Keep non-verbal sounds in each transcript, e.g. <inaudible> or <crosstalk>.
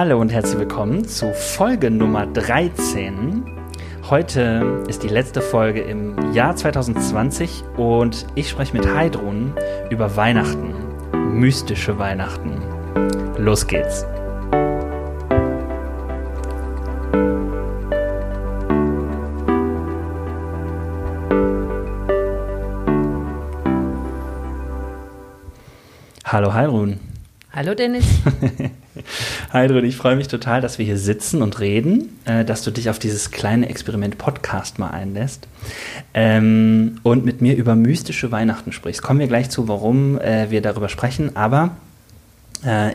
Hallo und herzlich willkommen zu Folge Nummer 13. Heute ist die letzte Folge im Jahr 2020 und ich spreche mit Heidrun über Weihnachten, mystische Weihnachten. Los geht's. Hallo Heidrun. Hallo Dennis. <laughs> Heidrun, ich freue mich total, dass wir hier sitzen und reden, äh, dass du dich auf dieses kleine Experiment Podcast mal einlässt ähm, und mit mir über mystische Weihnachten sprichst. Kommen wir gleich zu, warum äh, wir darüber sprechen, aber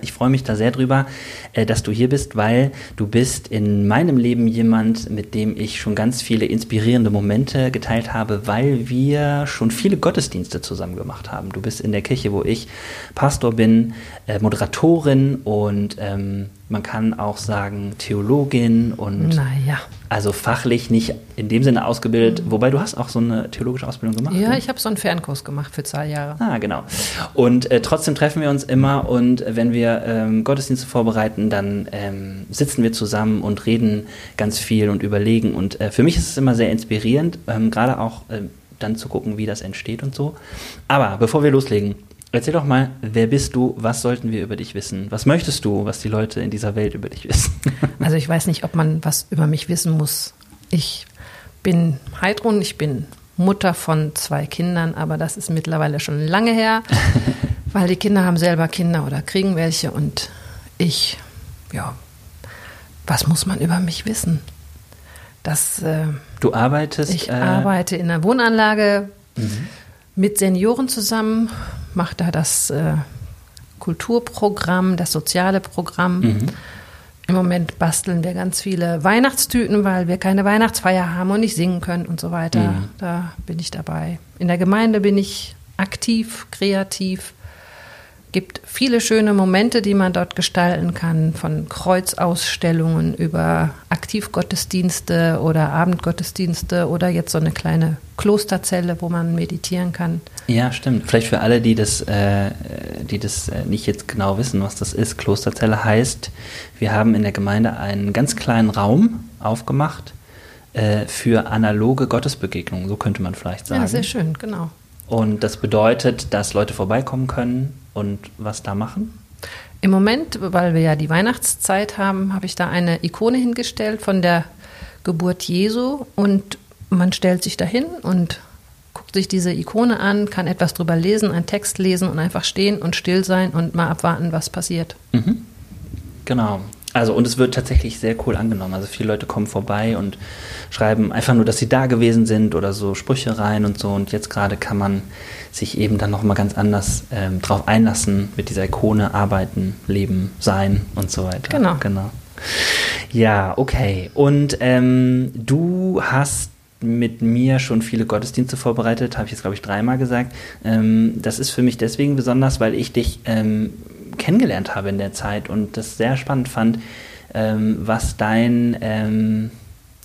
ich freue mich da sehr drüber, äh, dass du hier bist, weil du bist in meinem Leben jemand, mit dem ich schon ganz viele inspirierende Momente geteilt habe, weil wir schon viele Gottesdienste zusammen gemacht haben. Du bist in der Kirche, wo ich Pastor bin, äh, Moderatorin und ähm, man kann auch sagen Theologin und naja. also fachlich nicht in dem Sinne ausgebildet, wobei du hast auch so eine theologische Ausbildung gemacht. Ja, ne? ich habe so einen Fernkurs gemacht für zwei Jahre. Ah, genau. Und äh, trotzdem treffen wir uns immer und wenn wir ähm, Gottesdienste vorbereiten, dann ähm, sitzen wir zusammen und reden ganz viel und überlegen. Und äh, für mich ist es immer sehr inspirierend, ähm, gerade auch äh, dann zu gucken, wie das entsteht und so. Aber bevor wir loslegen, Erzähl doch mal, wer bist du? Was sollten wir über dich wissen? Was möchtest du, was die Leute in dieser Welt über dich wissen? <laughs> Also ich weiß nicht, ob man was über mich wissen muss. Ich bin Heidrun, ich bin Mutter von zwei Kindern, aber das ist mittlerweile schon lange her, <laughs> weil die Kinder haben selber Kinder oder kriegen welche und ich, ja, was muss man über mich wissen? Das, äh, du arbeitest? Ich äh, arbeite in einer Wohnanlage mhm. mit Senioren zusammen mache da das äh, Kulturprogramm, das soziale Programm. Mhm. Im Moment basteln wir ganz viele Weihnachtstüten, weil wir keine Weihnachtsfeier haben und nicht singen können und so weiter. Mhm. Da bin ich dabei. In der Gemeinde bin ich aktiv, kreativ gibt viele schöne Momente, die man dort gestalten kann, von Kreuzausstellungen über Aktivgottesdienste oder Abendgottesdienste oder jetzt so eine kleine Klosterzelle, wo man meditieren kann. Ja, stimmt. Vielleicht für alle, die das, äh, die das äh, nicht jetzt genau wissen, was das ist. Klosterzelle heißt, wir haben in der Gemeinde einen ganz kleinen Raum aufgemacht äh, für analoge Gottesbegegnungen, so könnte man vielleicht sagen. Ja, sehr schön, genau. Und das bedeutet, dass Leute vorbeikommen können und was da machen? Im Moment, weil wir ja die Weihnachtszeit haben, habe ich da eine Ikone hingestellt von der Geburt Jesu und man stellt sich dahin und guckt sich diese Ikone an, kann etwas drüber lesen, einen Text lesen und einfach stehen und still sein und mal abwarten, was passiert. Mhm. Genau. Also und es wird tatsächlich sehr cool angenommen. Also viele Leute kommen vorbei und schreiben einfach nur, dass sie da gewesen sind oder so Sprüche rein und so. Und jetzt gerade kann man sich eben dann nochmal ganz anders ähm, drauf einlassen, mit dieser Ikone arbeiten, leben, sein und so weiter. Genau. genau. Ja, okay. Und ähm, du hast mit mir schon viele Gottesdienste vorbereitet, habe ich jetzt, glaube ich, dreimal gesagt. Ähm, das ist für mich deswegen besonders, weil ich dich ähm, kennengelernt habe in der Zeit und das sehr spannend fand, ähm, was dein ähm,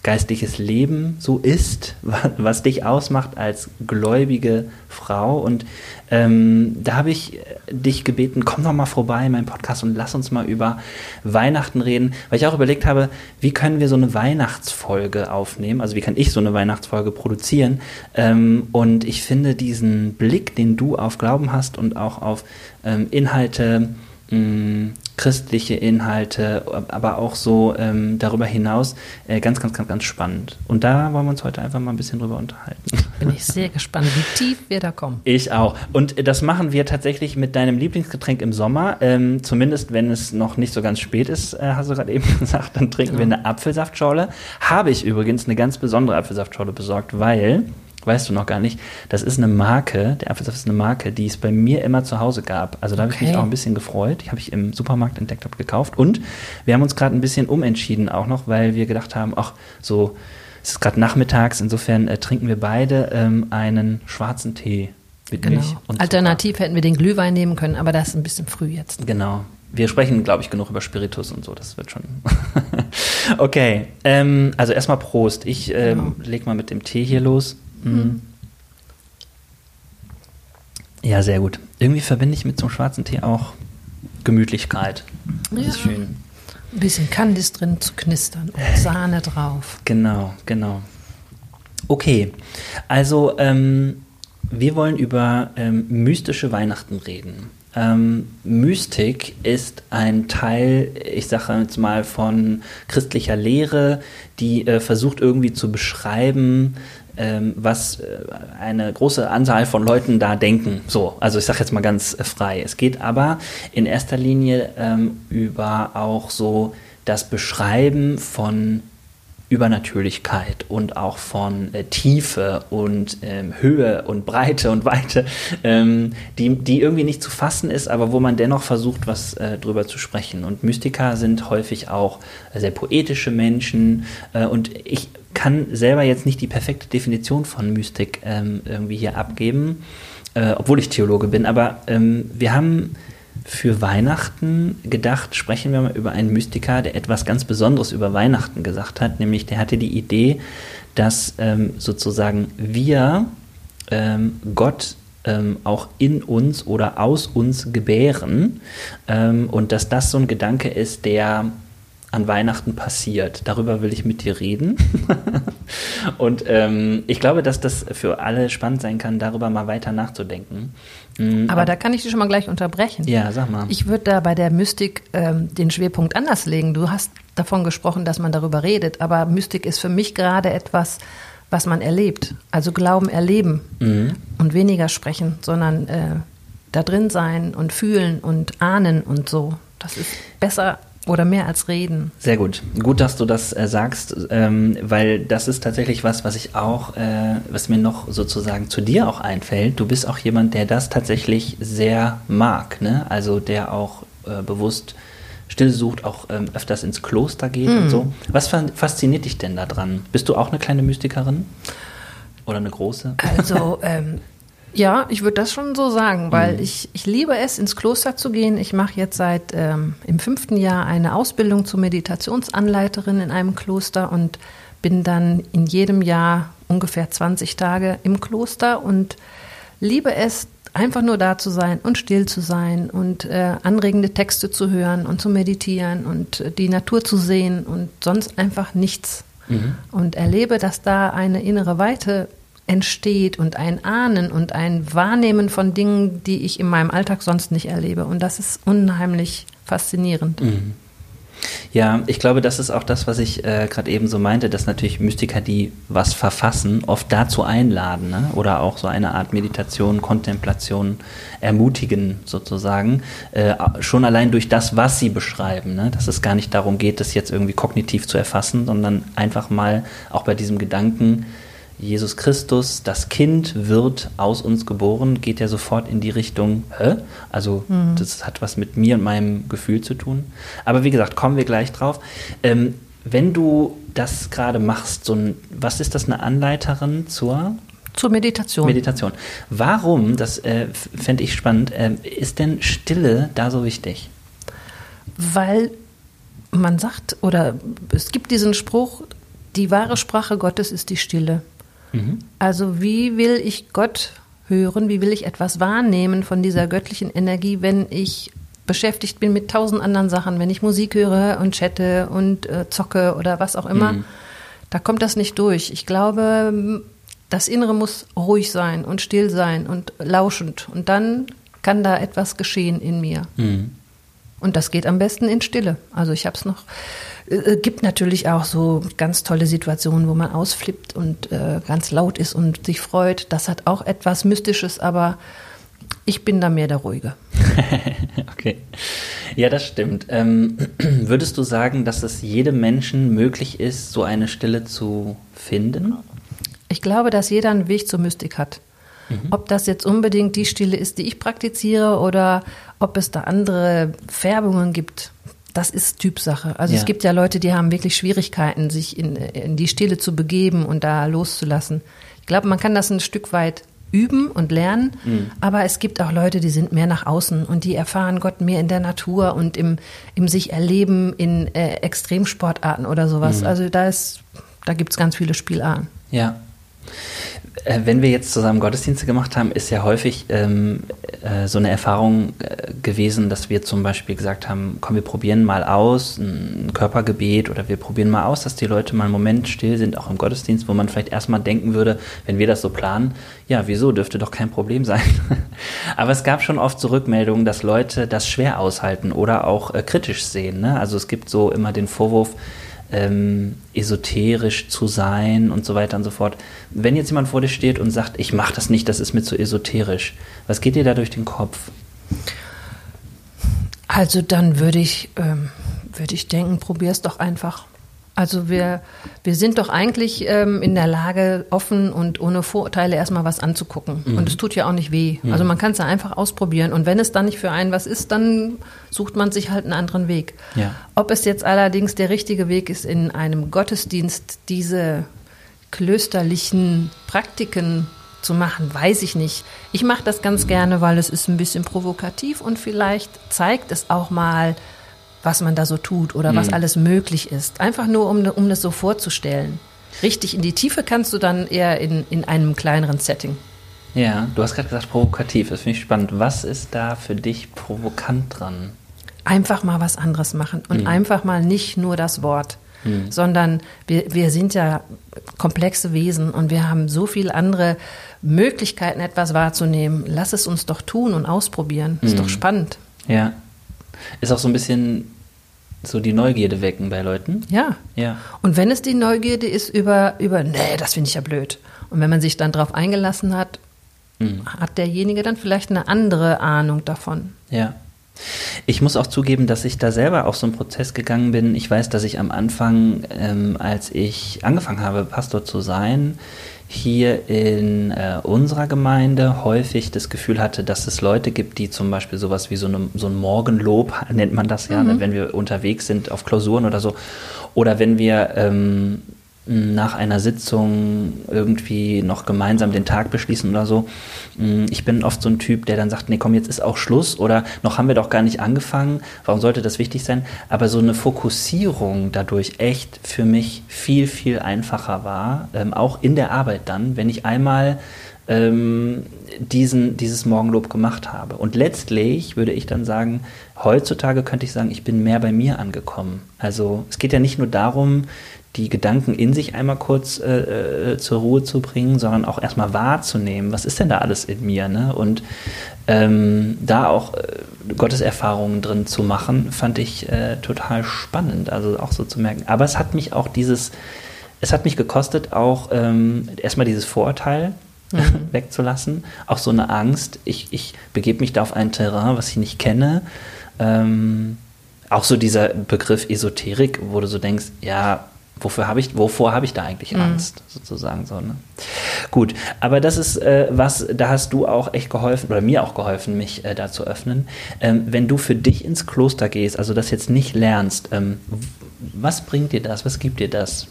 geistliches Leben so ist, <laughs> was, dich ausmacht als gläubige Frau. Und ähm, da habe ich äh, dich gebeten, komm doch mal vorbei in meinen Podcast und lass uns mal über Weihnachten reden, weil ich auch überlegt habe, wie können wir so eine Weihnachtsfolge aufnehmen, also wie kann ich so eine Weihnachtsfolge produzieren. Ähm, und ich finde diesen Blick, den du auf Glauben hast und auch auf ähm, Inhalte, mh, christliche Inhalte, aber auch so ähm, darüber hinaus äh, ganz, ganz, ganz, ganz spannend. Und da wollen wir uns heute einfach mal ein bisschen drüber unterhalten. <laughs> Bin ich sehr gespannt, wie tief wir da kommen. Ich auch. Und das machen wir tatsächlich mit deinem Lieblingsgetränk im Sommer. Ähm, zumindest wenn es noch nicht so ganz spät ist, äh, hast du gerade eben <laughs> gesagt, dann trinken ja. wir eine Apfelsaftschorle. Habe ich übrigens eine ganz besondere Apfelsaftschorle besorgt, weil weißt du noch gar nicht. Das ist eine Marke, der Apfelsaft ist eine Marke, die es bei mir immer zu Hause gab. Also da habe okay. ich mich auch ein bisschen gefreut. Die habe ich im Supermarkt entdeckt, habe gekauft. Und wir haben uns gerade ein bisschen umentschieden auch noch, weil wir gedacht haben, ach, so, es ist gerade nachmittags, insofern äh, trinken wir beide ähm, einen schwarzen Tee mit genau. Milch. Und Alternativ Zucker. hätten wir den Glühwein nehmen können, aber das ist ein bisschen früh jetzt. Genau. Wir sprechen, glaube ich, genug über Spiritus und so, das wird schon. <laughs> okay, ähm, also erstmal Prost. Ich ähm, genau. leg mal mit dem Tee hier los. Mhm. Ja, sehr gut. Irgendwie verbinde ich mit so einem schwarzen Tee auch Gemütlichkeit. Das ja. ist schön. Ein bisschen Kandis drin zu knistern und <laughs> Sahne drauf. Genau, genau. Okay, also ähm, wir wollen über ähm, mystische Weihnachten reden. Ähm, Mystik ist ein Teil, ich sage jetzt mal, von christlicher Lehre, die äh, versucht irgendwie zu beschreiben, ähm, was äh, eine große Anzahl von Leuten da denken. So, also ich sage jetzt mal ganz äh, frei. Es geht aber in erster Linie ähm, über auch so das Beschreiben von Übernatürlichkeit und auch von äh, Tiefe und ähm, Höhe und Breite und Weite, ähm, die, die irgendwie nicht zu fassen ist, aber wo man dennoch versucht, was äh, drüber zu sprechen. Und Mystiker sind häufig auch sehr poetische Menschen äh, und ich kann selber jetzt nicht die perfekte Definition von Mystik ähm, irgendwie hier abgeben, äh, obwohl ich Theologe bin, aber ähm, wir haben für Weihnachten gedacht, sprechen wir mal über einen Mystiker, der etwas ganz Besonderes über Weihnachten gesagt hat, nämlich der hatte die Idee, dass ähm, sozusagen wir ähm, Gott ähm, auch in uns oder aus uns gebären ähm, und dass das so ein Gedanke ist, der an Weihnachten passiert. Darüber will ich mit dir reden. <laughs> und ähm, ich glaube, dass das für alle spannend sein kann, darüber mal weiter nachzudenken. Mhm. Aber da kann ich dich schon mal gleich unterbrechen. Ja, sag mal. Ich würde da bei der Mystik ähm, den Schwerpunkt anders legen. Du hast davon gesprochen, dass man darüber redet, aber Mystik ist für mich gerade etwas, was man erlebt. Also Glauben erleben mhm. und weniger sprechen, sondern äh, da drin sein und fühlen und ahnen und so. Das ist besser oder mehr als reden. Sehr gut. Gut, dass du das äh, sagst, ähm, weil das ist tatsächlich was, was ich auch, äh, was mir noch sozusagen zu dir auch einfällt. Du bist auch jemand, der das tatsächlich sehr mag, ne? Also der auch äh, bewusst still sucht, auch ähm, öfters ins Kloster geht mm. und so. Was fasziniert dich denn daran? Bist du auch eine kleine Mystikerin? Oder eine große? Also, ähm, ja, ich würde das schon so sagen, weil mhm. ich, ich liebe es, ins Kloster zu gehen. Ich mache jetzt seit ähm, im fünften Jahr eine Ausbildung zur Meditationsanleiterin in einem Kloster und bin dann in jedem Jahr ungefähr 20 Tage im Kloster und liebe es, einfach nur da zu sein und still zu sein und äh, anregende Texte zu hören und zu meditieren und äh, die Natur zu sehen und sonst einfach nichts. Mhm. Und erlebe, dass da eine innere Weite entsteht und ein Ahnen und ein Wahrnehmen von Dingen, die ich in meinem Alltag sonst nicht erlebe. Und das ist unheimlich faszinierend. Mhm. Ja, ich glaube, das ist auch das, was ich äh, gerade eben so meinte, dass natürlich Mystiker, die was verfassen, oft dazu einladen ne? oder auch so eine Art Meditation, Kontemplation ermutigen sozusagen, äh, schon allein durch das, was sie beschreiben, ne? dass es gar nicht darum geht, das jetzt irgendwie kognitiv zu erfassen, sondern einfach mal auch bei diesem Gedanken, Jesus Christus, das Kind wird aus uns geboren, geht ja sofort in die Richtung, hä? Also mhm. das hat was mit mir und meinem Gefühl zu tun. Aber wie gesagt, kommen wir gleich drauf. Ähm, wenn du das gerade machst, so ein, was ist das, eine Anleiterin zur? Zur Meditation. Meditation. Warum, das äh, fände ich spannend, äh, ist denn Stille da so wichtig? Weil man sagt, oder es gibt diesen Spruch, die wahre Sprache Gottes ist die Stille. Mhm. Also wie will ich Gott hören, wie will ich etwas wahrnehmen von dieser göttlichen Energie, wenn ich beschäftigt bin mit tausend anderen Sachen, wenn ich Musik höre und chatte und äh, zocke oder was auch immer, mhm. da kommt das nicht durch. Ich glaube, das Innere muss ruhig sein und still sein und lauschend und dann kann da etwas geschehen in mir. Mhm. Und das geht am besten in Stille. Also ich habe es noch äh, gibt natürlich auch so ganz tolle Situationen, wo man ausflippt und äh, ganz laut ist und sich freut. Das hat auch etwas Mystisches, aber ich bin da mehr der Ruhige. <laughs> okay. Ja, das stimmt. Ähm, <clears throat> würdest du sagen, dass es jedem Menschen möglich ist, so eine Stille zu finden? Ich glaube, dass jeder einen Weg zur Mystik hat. Mhm. Ob das jetzt unbedingt die Stille ist, die ich praktiziere, oder ob es da andere Färbungen gibt, das ist Typsache. Also ja. es gibt ja Leute, die haben wirklich Schwierigkeiten, sich in, in die Stille zu begeben und da loszulassen. Ich glaube, man kann das ein Stück weit üben und lernen, mhm. aber es gibt auch Leute, die sind mehr nach außen und die erfahren Gott mehr in der Natur und im, im sich erleben in äh, Extremsportarten oder sowas. Mhm. Also da ist, da gibt es ganz viele Spielarten. Ja. Äh, wenn wir jetzt zusammen Gottesdienste gemacht haben, ist ja häufig ähm, äh, so eine Erfahrung äh, gewesen, dass wir zum Beispiel gesagt haben, komm, wir probieren mal aus ein Körpergebet oder wir probieren mal aus, dass die Leute mal einen Moment still sind, auch im Gottesdienst, wo man vielleicht erstmal denken würde, wenn wir das so planen, ja, wieso, dürfte doch kein Problem sein. <laughs> Aber es gab schon oft so Rückmeldungen, dass Leute das schwer aushalten oder auch äh, kritisch sehen. Ne? Also es gibt so immer den Vorwurf, ähm, esoterisch zu sein und so weiter und so fort. Wenn jetzt jemand vor dir steht und sagt, ich mache das nicht, das ist mir zu esoterisch, was geht dir da durch den Kopf? Also dann würde ich, ähm, würde ich denken, probier es doch einfach. Also wir, wir sind doch eigentlich ähm, in der Lage, offen und ohne Vorurteile erstmal was anzugucken. Mhm. Und es tut ja auch nicht weh. Mhm. Also man kann es ja einfach ausprobieren. Und wenn es dann nicht für einen was ist, dann sucht man sich halt einen anderen Weg. Ja. Ob es jetzt allerdings der richtige Weg ist, in einem Gottesdienst diese klösterlichen Praktiken zu machen, weiß ich nicht. Ich mache das ganz gerne, weil es ist ein bisschen provokativ und vielleicht zeigt es auch mal, was man da so tut oder mhm. was alles möglich ist. Einfach nur, um, um das so vorzustellen. Richtig in die Tiefe kannst du dann eher in, in einem kleineren Setting. Ja, du hast gerade gesagt provokativ, das finde ich spannend. Was ist da für dich provokant dran? Einfach mal was anderes machen und mhm. einfach mal nicht nur das Wort, mhm. sondern wir, wir sind ja komplexe Wesen und wir haben so viele andere Möglichkeiten, etwas wahrzunehmen. Lass es uns doch tun und ausprobieren. Ist doch mhm. spannend. Ja. Ist auch so ein bisschen so die Neugierde wecken bei Leuten. Ja. Ja. Und wenn es die Neugierde ist über, über nee, das finde ich ja blöd. Und wenn man sich dann darauf eingelassen hat, mhm. hat derjenige dann vielleicht eine andere Ahnung davon. Ja. Ich muss auch zugeben, dass ich da selber auf so einen Prozess gegangen bin. Ich weiß, dass ich am Anfang, ähm, als ich angefangen habe, Pastor zu sein, hier in äh, unserer Gemeinde häufig das Gefühl hatte, dass es Leute gibt, die zum Beispiel sowas wie so, eine, so ein Morgenlob, <laughs> nennt man das ja, ne, mhm. wenn wir unterwegs sind auf Klausuren oder so, oder wenn wir ähm, nach einer Sitzung irgendwie noch gemeinsam den Tag beschließen oder so. Mm, ich bin oft so ein Typ, der dann sagt, nee, komm, jetzt ist auch Schluss oder noch haben wir doch gar nicht angefangen. Warum sollte das wichtig sein? Aber so eine Fokussierung dadurch echt für mich viel, viel einfacher war, ähm, auch in der Arbeit dann, wenn ich einmal ähm, diesen, dieses Morgenlob gemacht habe. Und letztlich würde ich dann sagen, heutzutage könnte ich sagen, ich bin mehr bei mir angekommen. Also es geht ja nicht nur darum, die Gedanken in sich einmal kurz äh, äh, zur Ruhe zu bringen, sondern auch erstmal wahrzunehmen, was ist denn da alles in mir, ne? Und ähm, da auch äh, Gotteserfahrungen drin zu machen, fand ich äh, total spannend, also auch so zu merken. Aber es hat mich auch dieses, es hat mich gekostet, auch ähm, erstmal dieses Vorurteil mhm. <laughs> wegzulassen, auch so eine Angst, ich, ich begebe mich da auf ein Terrain, was ich nicht kenne. Ähm, auch so dieser Begriff Esoterik, wo du so denkst, ja, wofür habe ich, wovor habe ich da eigentlich mhm. Angst, sozusagen so. Ne? Gut, aber das ist äh, was, da hast du auch echt geholfen oder mir auch geholfen, mich äh, da zu öffnen. Ähm, wenn du für dich ins Kloster gehst, also das jetzt nicht lernst, ähm, was bringt dir das? Was gibt dir das?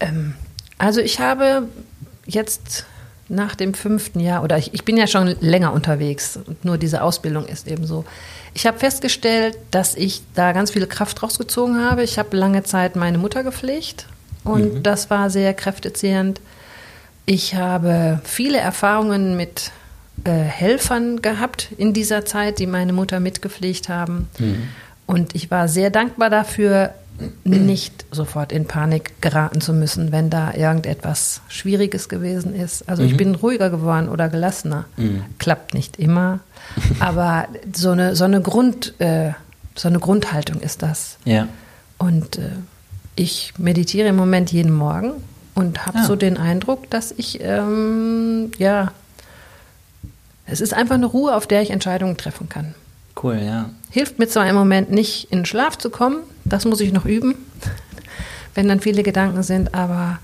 Ähm, also ich habe jetzt nach dem fünften Jahr, oder ich, ich bin ja schon länger unterwegs, nur diese Ausbildung ist eben so. Ich habe festgestellt, dass ich da ganz viel Kraft rausgezogen habe. Ich habe lange Zeit meine Mutter gepflegt und mhm. das war sehr kräftezehrend. Ich habe viele Erfahrungen mit äh, Helfern gehabt in dieser Zeit, die meine Mutter mitgepflegt haben. Mhm. Und ich war sehr dankbar dafür, nicht sofort in Panik geraten zu müssen, wenn da irgendetwas Schwieriges gewesen ist. Also mhm. ich bin ruhiger geworden oder gelassener. Mhm. Klappt nicht immer, <laughs> aber so eine, so eine, Grund, äh, so eine Grundhaltung ist das. Ja. Und äh, ich meditiere im Moment jeden Morgen und habe ja. so den Eindruck, dass ich, ähm, ja, es ist einfach eine Ruhe, auf der ich Entscheidungen treffen kann. Cool, ja. Hilft mir zwar im Moment nicht, in den Schlaf zu kommen, das muss ich noch üben, <laughs> wenn dann viele Gedanken sind, aber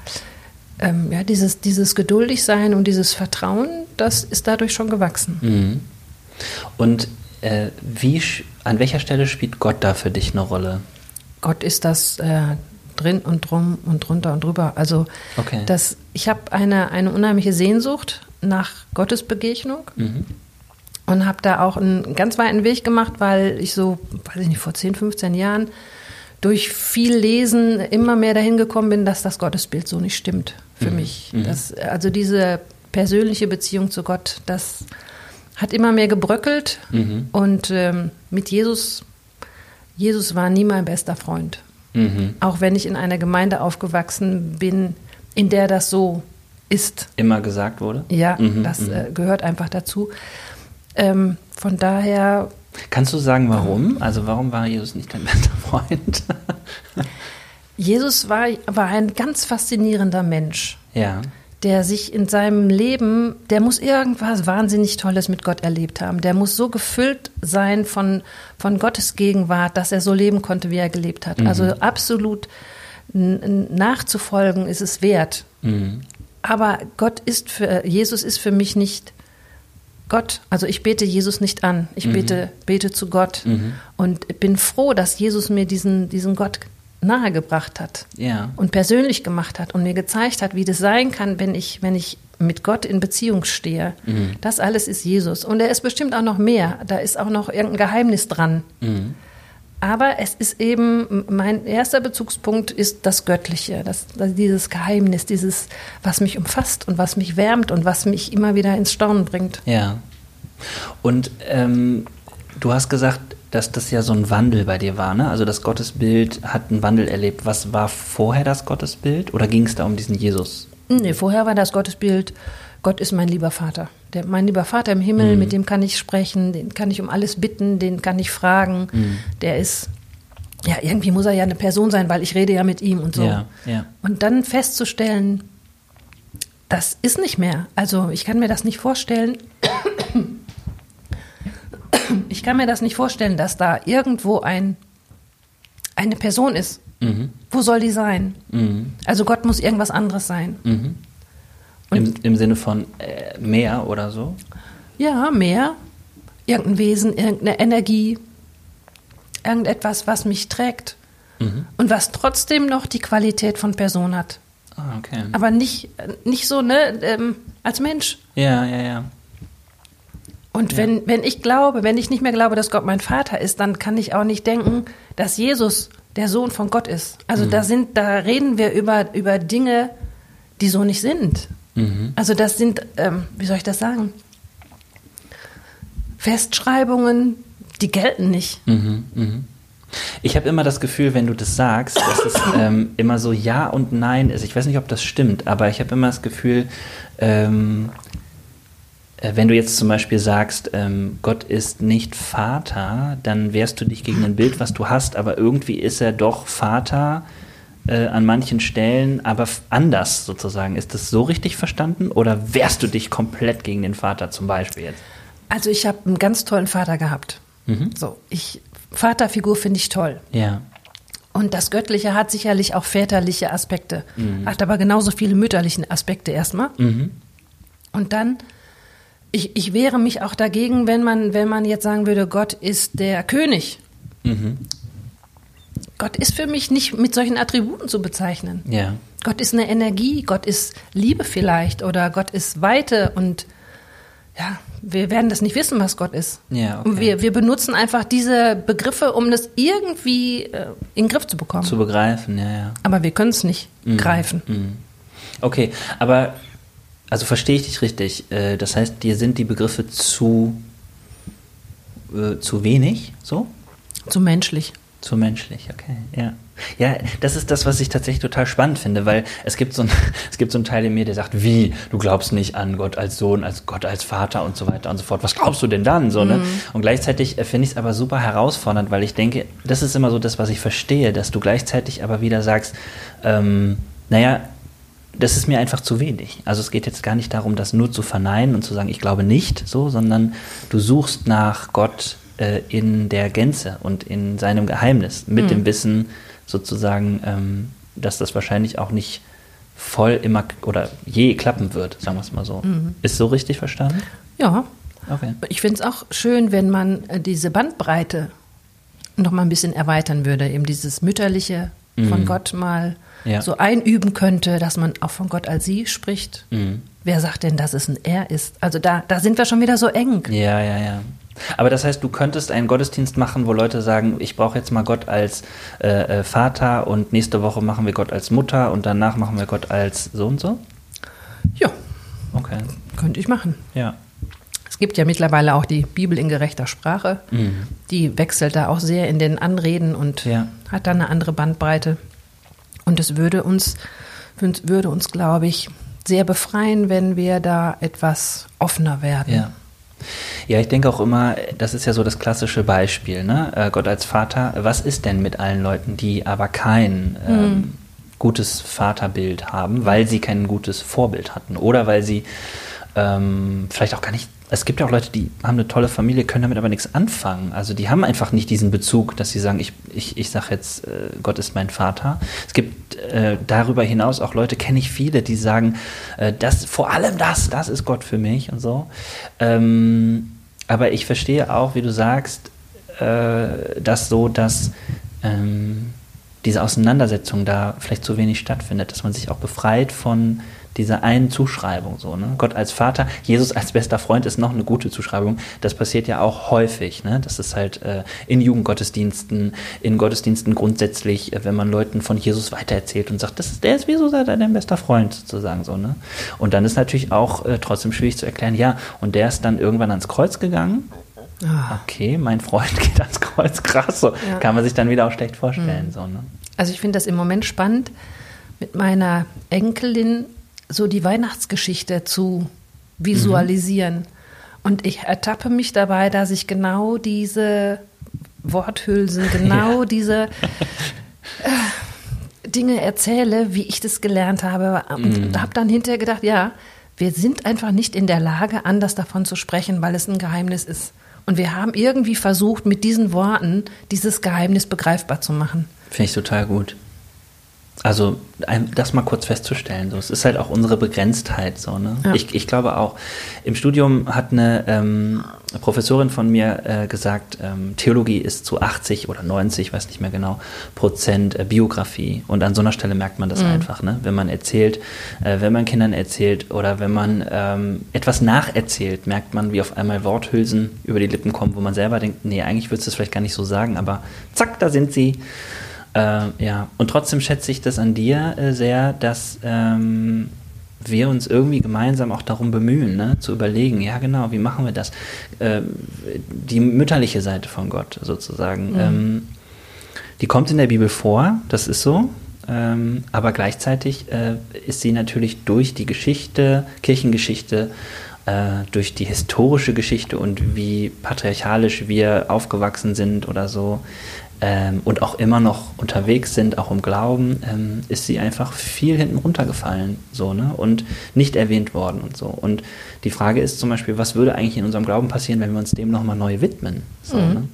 ähm, ja, dieses, dieses geduldig sein und dieses Vertrauen, das ist dadurch schon gewachsen. Mhm. Und äh, wie, an welcher Stelle spielt Gott da für dich eine Rolle? Gott ist das äh, drin und drum und drunter und drüber. Also okay. das, ich habe eine, eine unheimliche Sehnsucht nach Gottesbegegnung. Mhm und habe da auch einen ganz weiten Weg gemacht, weil ich so, weiß ich nicht, vor 10, 15 Jahren durch viel Lesen immer mehr dahin gekommen bin, dass das Gottesbild so nicht stimmt für Mhm. mich. Das, also diese persönliche Beziehung zu Gott, das hat immer mehr gebröckelt Mhm. und ähm, mit Jesus, Jesus war nie mein bester Freund. Mhm. Auch wenn ich in einer Gemeinde aufgewachsen bin, in der das so ist. Immer gesagt wurde? Ja, Mhm, das mhm. äh, gehört einfach dazu. Ähm, von daher, Kannst du sagen, warum? Also warum war Jesus nicht dein bester <laughs> Freund? Jesus war, war ein ganz faszinierender Mensch, ja. der sich in seinem Leben, der muss irgendwas wahnsinnig Tolles mit Gott erlebt haben. Der muss so gefüllt sein von, von Gottes Gegenwart, dass er so leben konnte, wie er gelebt hat. Also absolut nachzufolgen ist es wert. Mhm. Aber Gott ist für, Jesus ist für mich nicht Gott. Also ich bete Jesus nicht an. Ich bete, bete zu Gott. Und bin froh, dass Jesus mir diesen, diesen Gott nahegebracht hat Ja. und persönlich gemacht hat und mir gezeigt hat, wie das sein kann, wenn ich, wenn ich mit Gott in Beziehung stehe. Das alles ist Jesus. Und er ist bestimmt auch noch mehr. Da ist auch noch irgendein Geheimnis dran. Aber es ist eben, mein erster Bezugspunkt ist das Göttliche, das, das, dieses Geheimnis, dieses, was mich umfasst und was mich wärmt und was mich immer wieder ins Staunen bringt. Ja. Und ähm, du hast gesagt, dass das ja so ein Wandel bei dir war, ne? Also das Gottesbild hat einen Wandel erlebt. Was war vorher das Gottesbild? Oder ging es da um diesen Jesus? Nee, vorher war das Gottesbild, Gott ist mein lieber Vater. Der, mein lieber Vater im Himmel, mit dem kann ich sprechen, den kann ich um alles bitten, den kann ich fragen. Der ist, ja, irgendwie muss er ja eine Person sein, weil ich rede ja mit ihm und so. Ja, ja. Und dann festzustellen, das ist nicht mehr. Also ich kann mir das nicht vorstellen. <coughs> Ich kann mir das nicht vorstellen, dass da irgendwo ein, eine Person ist. Wo soll die sein? Mhm. Also Gott muss irgendwas anderes sein. Mhm. Im, Im Sinne von äh, mehr oder so? Ja, mehr. Irgendein Wesen, irgendeine Energie, irgendetwas, was mich trägt Mhm. und was trotzdem noch die Qualität von Person hat. Ah, okay. Aber nicht, nicht so, ne, ähm, als Mensch. Ja, ja, ja. Und wenn, wenn ich glaube, wenn ich nicht mehr glaube, dass Gott mein Vater ist, dann kann ich auch nicht denken, dass Jesus der Sohn von Gott ist. Also da sind, da reden wir über, über Dinge, die so nicht sind. Mhm. Also das sind, ähm, wie soll ich das sagen? Festschreibungen, die gelten nicht. Mhm, mhm. Ich habe immer das Gefühl, wenn du das sagst, dass es <coughs> ähm, immer so Ja und Nein ist. Ich weiß nicht, ob das stimmt, aber ich habe immer das Gefühl, ähm, äh, wenn du jetzt zum Beispiel sagst, ähm, Gott ist nicht Vater, dann wehrst du dich gegen ein Bild, was du hast, aber irgendwie ist er doch Vater äh, an manchen Stellen, aber anders sozusagen. Ist das so richtig verstanden oder wehrst du dich komplett gegen den Vater zum Beispiel jetzt? Also ich habe einen ganz tollen Vater gehabt. So, ich Vaterfigur finde ich toll. Ja. Und das Göttliche hat sicherlich auch väterliche Aspekte, hat aber genauso viele mütterliche Aspekte erstmal. Und dann, ich, ich wehre mich auch dagegen, wenn man, wenn man jetzt sagen würde, Gott ist der König. Gott ist für mich nicht mit solchen Attributen zu bezeichnen. Ja. Gott ist eine Energie, Gott ist Liebe vielleicht oder Gott ist Weite und ja, wir werden das nicht wissen, was Gott ist. Ja, okay. Und wir, wir benutzen einfach diese Begriffe, um das irgendwie äh, in den Griff zu bekommen. Zu begreifen, ja, ja. Aber wir können es nicht greifen. Mhm. Okay, aber also verstehe ich dich richtig. Äh, Das heißt, dir sind die Begriffe zu, äh, zu wenig, so? Zu menschlich. Zu menschlich, okay, ja. Ja, das ist das, was ich tatsächlich total spannend finde, weil es gibt so ein, <laughs> es gibt so einen Teil in mir, der sagt, wie, du glaubst nicht an Gott als Sohn, als Gott als Vater und so weiter und so fort. Was glaubst du denn dann? So, ne? Und gleichzeitig äh, finde ich es aber super herausfordernd, weil ich denke, das ist immer so das, was ich verstehe, dass du gleichzeitig aber wieder sagst, ähm, naja, das ist mir einfach zu wenig. Also es geht jetzt gar nicht darum, das nur zu verneinen und zu sagen, ich glaube nicht, so, sondern du suchst nach Gott äh, in der Gänze und in seinem Geheimnis, mit dem Wissen sozusagen, ähm, dass das wahrscheinlich auch nicht voll immer oder je klappen wird, sagen wir es mal so. Ist so richtig verstanden? Ja. Okay. Ich finde es auch schön, wenn man äh, diese Bandbreite noch mal ein bisschen erweitern würde, eben dieses Mütterliche von Mhm. Gott mal Ja. so einüben könnte, dass man auch von Gott als sie spricht. Mhm. Wer sagt denn, dass es ein Er ist? Also da, da sind wir schon wieder so eng. Ja, ja, ja. Aber das heißt, du könntest einen Gottesdienst machen, wo Leute sagen, ich brauche jetzt mal Gott als äh, äh, Vater und nächste Woche machen wir Gott als Mutter und danach machen wir Gott als so und so? Ja. Okay. Könnte ich machen. Ja. Es gibt ja mittlerweile auch die Bibel in gerechter Sprache. Mhm. Die wechselt da auch sehr in den Anreden und ja. hat da eine andere Bandbreite. Und es würde uns, würde uns, glaube ich, sehr befreien, wenn wir da etwas offener werden. Ja. Ja, ich denke auch immer, das ist ja so das klassische Beispiel, ne? Äh, Gott als Vater. Was ist denn mit allen Leuten, die aber kein ähm, mhm. gutes Vaterbild haben, weil sie kein gutes Vorbild hatten oder weil sie ähm, vielleicht auch gar nicht es gibt ja auch Leute, die haben eine tolle Familie, können damit aber nichts anfangen. Also die haben einfach nicht diesen Bezug, dass sie sagen, ich, ich, ich sage jetzt, äh, Gott ist mein Vater. Es gibt äh, darüber hinaus auch Leute, kenne ich viele, die sagen, äh, das, vor allem das, das ist Gott für mich und so. Ähm, aber ich verstehe auch, wie du sagst, äh, dass so, dass ähm, diese Auseinandersetzung da vielleicht zu wenig stattfindet, dass man sich auch befreit von dieser einen Zuschreibung so. Ne? Gott als Vater, Jesus als bester Freund ist noch eine gute Zuschreibung. Das passiert ja auch häufig. Ne? Das ist halt äh, in Jugendgottesdiensten, in Gottesdiensten grundsätzlich, äh, wenn man Leuten von Jesus weitererzählt und sagt, das ist, der ist wie so dein bester Freund sozusagen so. Ne? Und dann ist natürlich auch äh, trotzdem schwierig zu erklären, ja, und der ist dann irgendwann ans Kreuz gegangen. Ah. Okay, mein Freund <laughs> geht ans Kreuz, krass. So ja. kann man sich dann wieder auch schlecht vorstellen. Mhm. So, ne? Also ich finde das im Moment spannend, mit meiner Enkelin so die Weihnachtsgeschichte zu visualisieren. Mhm. Und ich ertappe mich dabei, dass ich genau diese Worthülsen, genau <laughs> ja. diese äh, Dinge erzähle, wie ich das gelernt habe. Und mhm. habe dann hinterher gedacht, ja, wir sind einfach nicht in der Lage, anders davon zu sprechen, weil es ein Geheimnis ist. Und wir haben irgendwie versucht, mit diesen Worten dieses Geheimnis begreifbar zu machen. Finde ich total gut. Also das mal kurz festzustellen, so. es ist halt auch unsere Begrenztheit. So, ne? Ja. ich, ich glaube auch, im Studium hat eine ähm, Professorin von mir äh, gesagt, ähm, Theologie ist zu 80 oder 90, weiß nicht mehr genau, Prozent äh, Biografie. Und an so einer Stelle merkt man das mhm. einfach, ne? wenn man erzählt, äh, wenn man Kindern erzählt oder wenn man ähm, etwas nacherzählt, merkt man, wie auf einmal Worthülsen über die Lippen kommen, wo man selber denkt, nee, eigentlich würdest du es vielleicht gar nicht so sagen, aber zack, da sind sie. Äh, ja, und trotzdem schätze ich das an dir äh, sehr, dass ähm, wir uns irgendwie gemeinsam auch darum bemühen, ne, zu überlegen, ja genau, wie machen wir das? Äh, die mütterliche Seite von Gott sozusagen, mhm. ähm, die kommt in der Bibel vor, das ist so, ähm, aber gleichzeitig äh, ist sie natürlich durch die Geschichte, Kirchengeschichte, äh, durch die historische Geschichte und wie patriarchalisch wir aufgewachsen sind oder so, ähm, und auch immer noch unterwegs sind, auch im Glauben, ähm, ist sie einfach viel hinten runtergefallen so, ne? und nicht erwähnt worden und so. Und die Frage ist zum Beispiel, was würde eigentlich in unserem Glauben passieren, wenn wir uns dem nochmal neu widmen? So, mhm. ne?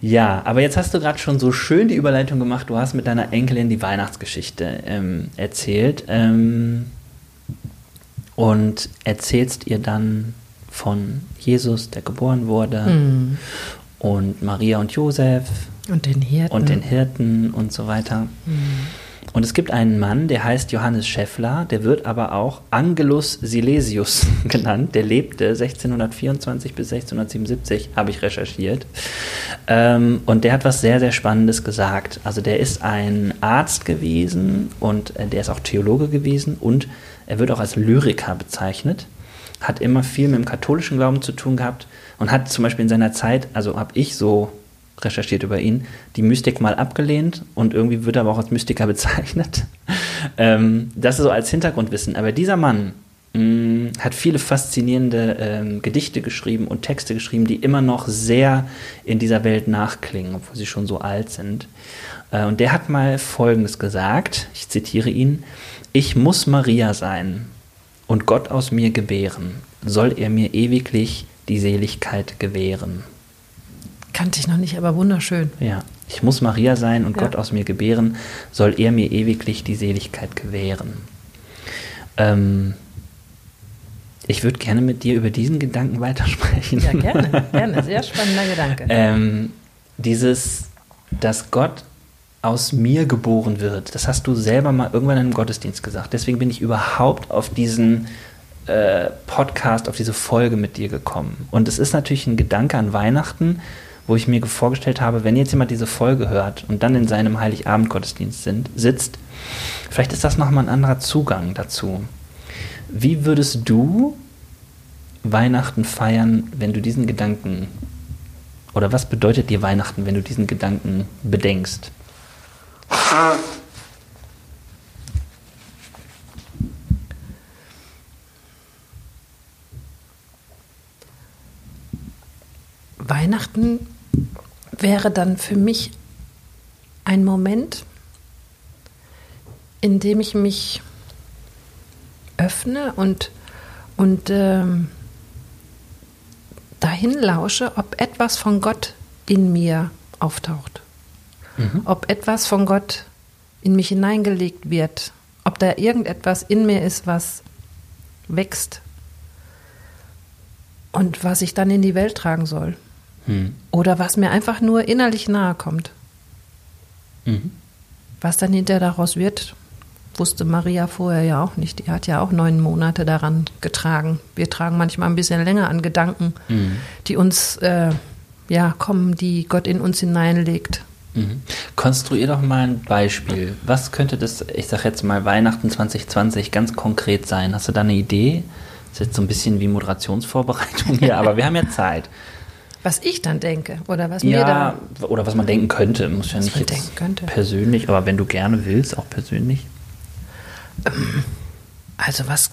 Ja, aber jetzt hast du gerade schon so schön die Überleitung gemacht. Du hast mit deiner Enkelin die Weihnachtsgeschichte ähm, erzählt ähm, und erzählst ihr dann von Jesus, der geboren wurde, mhm und Maria und Josef und den Hirten und, den Hirten und so weiter. Mhm. Und es gibt einen Mann, der heißt Johannes Scheffler, der wird aber auch Angelus Silesius <laughs> genannt. Der lebte 1624 bis 1677, habe ich recherchiert. Ähm, und der hat was sehr, sehr Spannendes gesagt. Also der ist ein Arzt gewesen und äh, der ist auch Theologe gewesen und er wird auch als Lyriker bezeichnet. Hat immer viel mit dem katholischen Glauben zu tun gehabt und hat zum Beispiel in seiner Zeit, also habe ich so recherchiert über ihn, die Mystik mal abgelehnt und irgendwie wird er aber auch als Mystiker <laughs> bezeichnet. ähm, das ist so als Hintergrundwissen. Aber dieser Mann mh, mm, hat viele faszinierende ähm, Gedichte geschrieben und Texte geschrieben, die immer noch sehr in dieser Welt nachklingen, obwohl sie schon so alt sind. Äh, und der hat mal Folgendes gesagt, ich zitiere ihn, ich muss Maria sein und Gott aus mir gebären, soll er mir ewiglich die Seligkeit gewähren. Kannte ich noch nicht, aber wunderschön. Ja, ich muss Maria sein und ja. Gott aus mir gebären, soll er mir ewiglich die Seligkeit gewähren. Ähm, ich würde gerne mit dir über diesen Gedanken weitersprechen. Ja, gerne, <laughs> gerne. Sehr spannender Gedanke. Ähm, dieses, dass Gott aus mir geboren wird, das hast du selber mal irgendwann in einem Gottesdienst gesagt. Deswegen bin ich überhaupt auf diesen äh, Podcast, auf diese Folge mit dir gekommen. Und es ist natürlich ein Gedanke an Weihnachten, wo ich mir vorgestellt habe, wenn jetzt jemand diese Folge hört und dann in seinem Heiligabend-Gottesdienst sitzt, vielleicht ist das nochmal ein anderer Zugang dazu. Wie würdest du Weihnachten feiern, wenn du diesen Gedanken, oder was bedeutet dir Weihnachten, wenn du diesen Gedanken bedenkst? Weihnachten wäre dann für mich ein Moment, in dem ich mich öffne und, und ähm, dahin lausche, ob etwas von Gott in mir auftaucht. Mhm. Ob etwas von Gott in mich hineingelegt wird. Ob da irgendetwas in mir ist, was wächst und was ich dann in die Welt tragen soll. Hm. Oder was mir einfach nur innerlich nahe kommt. Mhm. Was dann hinterher daraus wird, wusste Maria vorher ja auch nicht. Die hat ja auch neun Monate daran getragen. Wir tragen manchmal ein bisschen länger an Gedanken, mhm. die uns äh, ja kommen, die Gott in uns hineinlegt. Mhm. Konstruier doch mal ein Beispiel. Was könnte das, ich sag jetzt mal Weihnachten 2020 ganz konkret sein? Hast du da eine Idee? Das ist jetzt so ein bisschen wie Moderationsvorbereitung hier, <laughs> aber wir haben ja Zeit. Was ich dann denke oder was ja, mir da. Oder was man denken könnte, muss ja nicht jetzt persönlich, aber wenn du gerne willst, auch persönlich. Also was,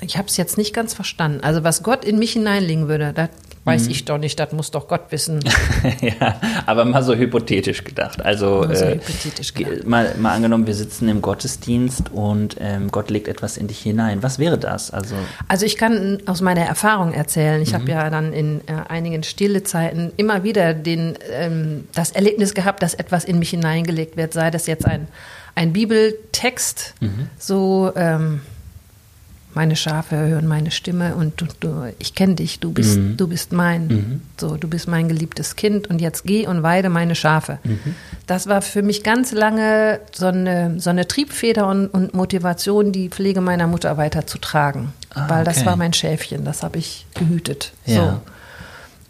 ich habe es jetzt nicht ganz verstanden. Also was Gott in mich hineinlegen würde, das weiß mhm. ich doch nicht, das muss doch Gott wissen. <laughs> ja, aber mal so hypothetisch gedacht. Also so äh, hypothetisch gedacht. Mal, mal angenommen, wir sitzen im Gottesdienst und ähm, Gott legt etwas in dich hinein. Was wäre das? Also, also ich kann aus meiner Erfahrung erzählen. Ich mhm. habe ja dann in äh, einigen stille Zeiten immer wieder den, ähm, das Erlebnis gehabt, dass etwas in mich hineingelegt wird, sei das jetzt ein ein Bibeltext, mhm. so ähm, meine Schafe hören meine Stimme und du, du, ich kenne dich, du bist, mhm. du bist mein, mhm. so du bist mein geliebtes Kind und jetzt geh und weide meine Schafe. Mhm. Das war für mich ganz lange so eine, so eine Triebfeder und, und Motivation, die Pflege meiner Mutter weiterzutragen, ah, weil okay. das war mein Schäfchen, das habe ich gehütet. Ja.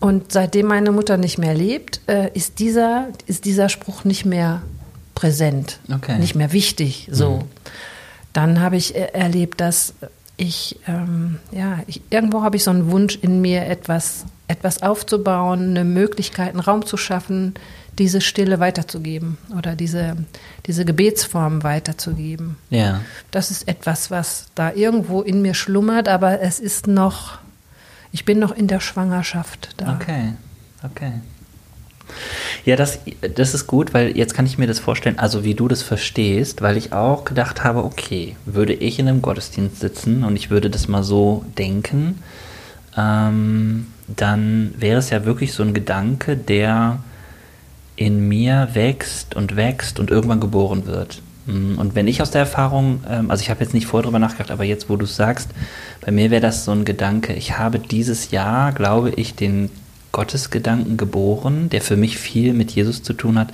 So. Und seitdem meine Mutter nicht mehr lebt, äh, ist dieser, ist dieser Spruch nicht mehr präsent, okay. nicht mehr wichtig. So. Mhm. Dann habe ich erlebt, dass ich, ähm, ja, ich, irgendwo habe ich so einen Wunsch in mir, etwas, etwas aufzubauen, eine Möglichkeit, einen Raum zu schaffen, diese Stille weiterzugeben oder diese, diese Gebetsform weiterzugeben. Ja. Das ist etwas, was da irgendwo in mir schlummert, aber es ist noch, ich bin noch in der Schwangerschaft da. Okay, okay. Ja, das, das ist gut, weil jetzt kann ich mir das vorstellen, also wie du das verstehst, weil ich auch gedacht habe, okay, würde ich in einem Gottesdienst sitzen und ich würde das mal so denken, ähm, dann wäre es ja wirklich so ein Gedanke, der in mir wächst und wächst und irgendwann geboren wird. Mm, und wenn ich aus der Erfahrung, ähm, also ich habe jetzt nicht vorher drüber nachgedacht, aber jetzt, wo du es sagst, bei mir wäre das so ein Gedanke, ich habe dieses Jahr, glaube ich, den Gottesgedanken geboren, der für mich viel mit Jesus zu tun hat,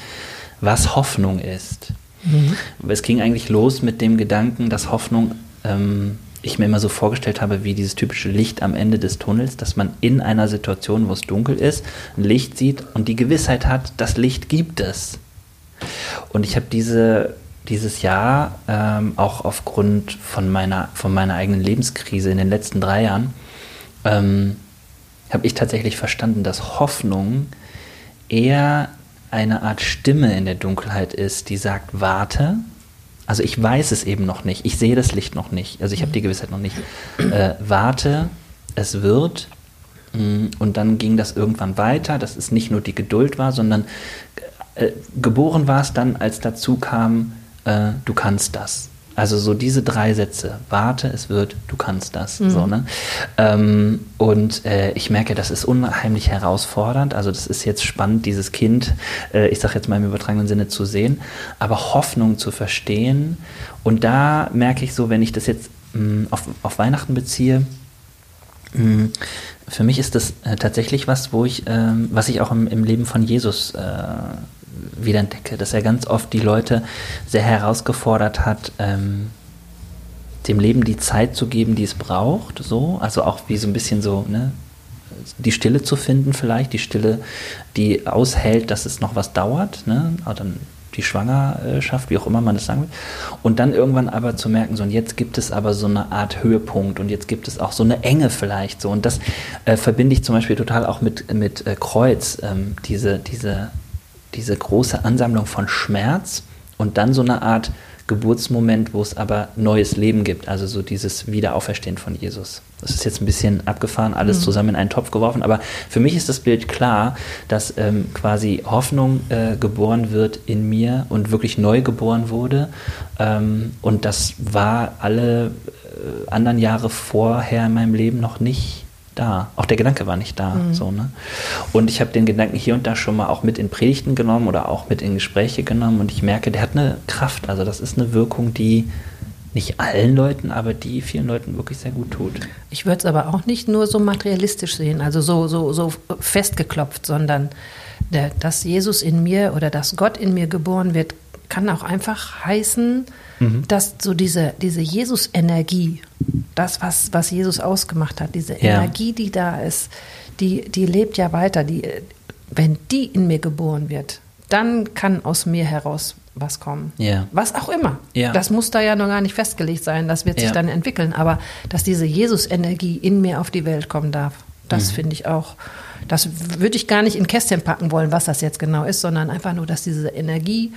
was Hoffnung ist. Mhm. Es ging eigentlich los mit dem Gedanken, dass Hoffnung, ähm, ich mir immer so vorgestellt habe, wie dieses typische Licht am Ende des Tunnels, dass man in einer Situation, wo es dunkel ist, ein Licht sieht und die Gewissheit hat, das Licht gibt es. Und ich habe diese dieses Jahr ähm, auch aufgrund von meiner, von meiner eigenen Lebenskrise in den letzten drei Jahren ähm, habe ich tatsächlich verstanden, dass Hoffnung eher eine Art Stimme in der Dunkelheit ist, die sagt, warte. Also ich weiß es eben noch nicht, ich sehe das Licht noch nicht, also ich habe die Gewissheit noch nicht. Äh, warte, es wird. Mm, und dann ging das irgendwann weiter, dass es nicht nur die Geduld war, sondern äh, geboren war es dann, als dazu kam, äh, du kannst das. Also so diese drei Sätze, warte, es wird, du kannst das. Mhm. So, ne? Ähm, und äh, ich merke, das ist unheimlich herausfordernd. Also das ist jetzt spannend, dieses Kind, äh, ich sage jetzt mal im übertragenen Sinne zu sehen, aber Hoffnung zu verstehen. Und da merke ich so, wenn ich das jetzt mh, mm, auf, auf Weihnachten beziehe, mh, mm, für mich ist das äh, tatsächlich was, wo ich, ähm, was ich auch im, im Leben von Jesus äh, wiederentdecke, dass er ganz oft die Leute sehr herausgefordert hat, ähm, dem Leben die Zeit zu geben, die es braucht, so, also auch wie so ein bisschen so, ne, die Stille zu finden vielleicht, die Stille, die aushält, dass es noch was dauert, ne, aber dann die Schwangerschaft, wie auch immer man das sagen will. Und dann irgendwann aber zu merken, so und jetzt gibt es aber so eine Art Höhepunkt und jetzt gibt es auch so eine Enge vielleicht so. Und das äh, verbinde ich zum Beispiel total auch mit, mit äh, Kreuz, ähm, diese, diese, diese große Ansammlung von Schmerz und dann so eine Art Geburtsmoment, wo es aber neues Leben gibt, also so dieses Wiederauferstehen von Jesus. Das ist jetzt ein bisschen abgefahren, alles mhm. zusammen in einen Topf geworfen, aber für mich ist das Bild klar, dass ähm, quasi Hoffnung äh, geboren wird in mir und wirklich neu geboren wurde. Ähm, und das war alle äh, anderen Jahre vorher in meinem Leben noch nicht da. Auch der Gedanke war nicht da. Mhm. So, ne? Und ich habe den Gedanken hier und da schon mal auch mit in Predigten genommen oder auch mit in Gespräche genommen und ich merke, der hat eine Kraft. Also das ist eine Wirkung, die nicht allen Leuten, aber die vielen Leuten wirklich sehr gut tut. Ich würde es aber auch nicht nur so materialistisch sehen, also so, so, so festgeklopft, sondern der, dass Jesus in mir oder dass Gott in mir geboren wird, kann auch einfach heißen, mhm. dass so diese, diese Jesus-Energie, das, was, was Jesus ausgemacht hat, diese ja. Energie, die da ist, die, die lebt ja weiter. Die, wenn die in mir geboren wird, dann kann aus mir heraus was kommen. Ja. Was auch immer. Ja. Das muss da ja noch gar nicht festgelegt sein, das wird sich Ja. dann entwickeln. Aber dass diese Jesus-Energie in mir auf die Welt kommen darf, das Mhm. finde ich auch. Das würde ich gar nicht in Kästchen packen wollen, was das jetzt genau ist, sondern einfach nur, dass diese Energie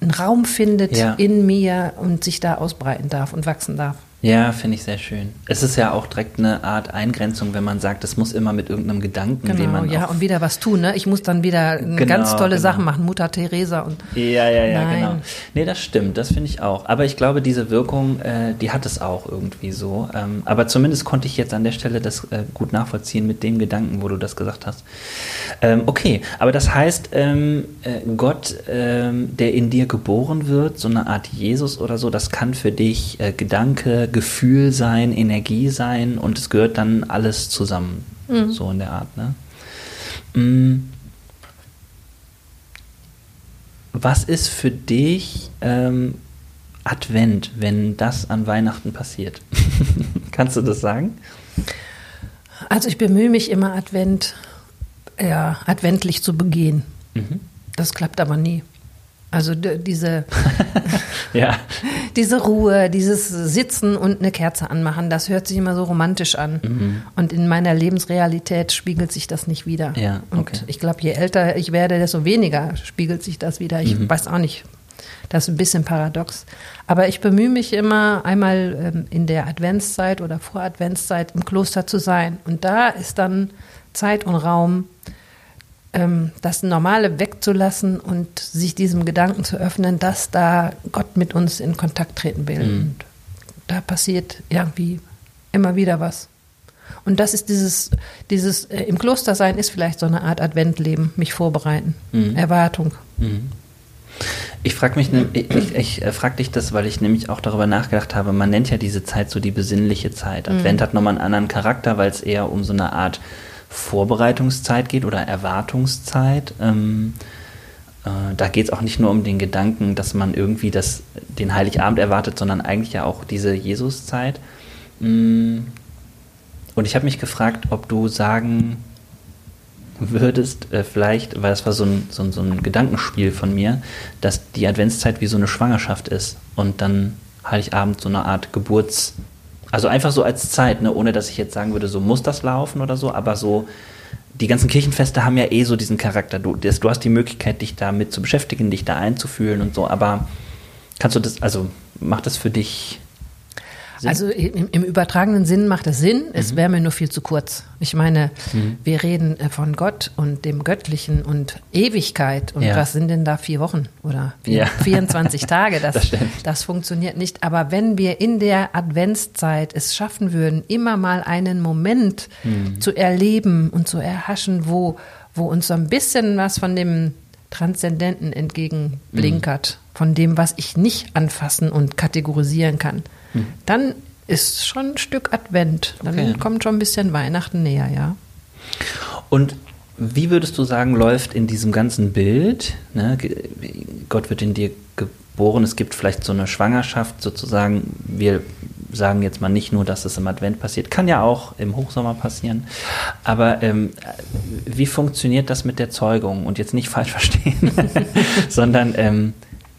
einen Raum findet Ja. in mir und sich da ausbreiten darf und wachsen darf. Ja, finde ich sehr schön. Es ist ja auch direkt eine Art Eingrenzung, wenn man sagt, es muss immer mit irgendeinem Gedanken, den Genau, man ja, und wieder was tun. Ne? Ich muss dann wieder Genau, ganz tolle genau. Sachen machen, Mutter Teresa und Ja, ja, ja, Nein. genau. Nee, das stimmt, das finde ich auch. Aber ich glaube, diese Wirkung, äh, die hat es auch irgendwie so. Ähm, aber zumindest konnte ich jetzt an der Stelle das äh, gut nachvollziehen mit dem Gedanken, wo du das gesagt hast. Ähm, okay, aber das heißt, ähm, äh, Gott, ähm, der in dir geboren wird, so eine Art Jesus oder so, das kann für dich äh, Gedanke, Gefühl sein, Energie sein und es gehört dann alles zusammen. So in der Art, ne? Mm. Was ist für dich ähm, Advent, wenn das an Weihnachten passiert? <laughs> Kannst du das sagen? Also ich bemühe mich immer Advent, ja, adventlich zu begehen. Mhm. Das klappt aber nie. Also diese, <laughs> Ja. <laughs> diese Ruhe, dieses Sitzen und eine Kerze anmachen, das hört sich immer so romantisch an. Mhm. Und in meiner Lebensrealität spiegelt sich das nicht wieder. Ja, okay. Und ich glaube, je älter ich werde, desto weniger spiegelt sich das wieder. Ich Mhm. weiß auch nicht. Das ist ein bisschen paradox. Aber ich bemühe mich immer, einmal ähm, in der Adventszeit oder vor Adventszeit im Kloster zu sein. Und da ist dann Zeit und Raum, das Normale wegzulassen und sich diesem Gedanken zu öffnen, dass da Gott mit uns in Kontakt treten will. Mhm. Und da passiert irgendwie immer wieder was. Und das ist dieses, dieses äh, im Kloster sein ist vielleicht so eine Art Adventleben, mich vorbereiten, Mhm. Erwartung. Mhm. Ich frage mich, ich, ich, äh, frag dich das, weil ich nämlich auch darüber nachgedacht habe, man nennt ja diese Zeit so die besinnliche Zeit. Advent hat nochmal einen anderen Charakter, weil es eher um so eine Art Vorbereitungszeit geht oder Erwartungszeit. Ähm, äh, da geht es auch nicht nur um den Gedanken, dass man irgendwie das, den Heiligabend erwartet, sondern eigentlich ja auch diese Jesuszeit. Mm. Und ich habe mich gefragt, ob du sagen würdest, äh, vielleicht, weil das war so ein, so, ein, so ein Gedankenspiel von mir, dass die Adventszeit wie so eine Schwangerschaft ist und dann Heiligabend so eine Art Geburts... Also einfach so als Zeit, ne? ohne dass ich jetzt sagen würde, so muss das laufen oder so, aber so, die ganzen Kirchenfeste haben ja eh so diesen Charakter. Du, das, du hast die Möglichkeit, dich damit zu beschäftigen, dich da einzufühlen und so, aber kannst du das, also macht das für dich Sinn? Also im, im übertragenen Sinn macht es Sinn, Mhm. es wäre mir nur viel zu kurz. Ich meine, wir reden äh, von Gott und dem Göttlichen und Ewigkeit. Und Ja. was sind denn da vier Wochen oder vier, Ja. <laughs> 24 Tage? Das, Das das funktioniert nicht. Aber wenn wir in der Adventszeit es schaffen würden, immer mal einen Moment Mhm. zu erleben und zu erhaschen, wo, wo uns so ein bisschen was von dem Transzendenten entgegenblinkert, Mhm. von dem, was ich nicht anfassen und kategorisieren kann, Mhm. dann ist schon ein Stück Advent. Dann Okay. kommt schon ein bisschen Weihnachten näher, ja. Und wie würdest du sagen, läuft in diesem ganzen Bild, ne, Gott wird in dir geboren, es gibt vielleicht so eine Schwangerschaft sozusagen, wir sagen jetzt mal nicht nur, dass es im Advent passiert, kann ja auch im Hochsommer passieren. Aber ähm, wie funktioniert das mit der Zeugung? Und jetzt nicht falsch verstehen, <laughs> sondern ähm,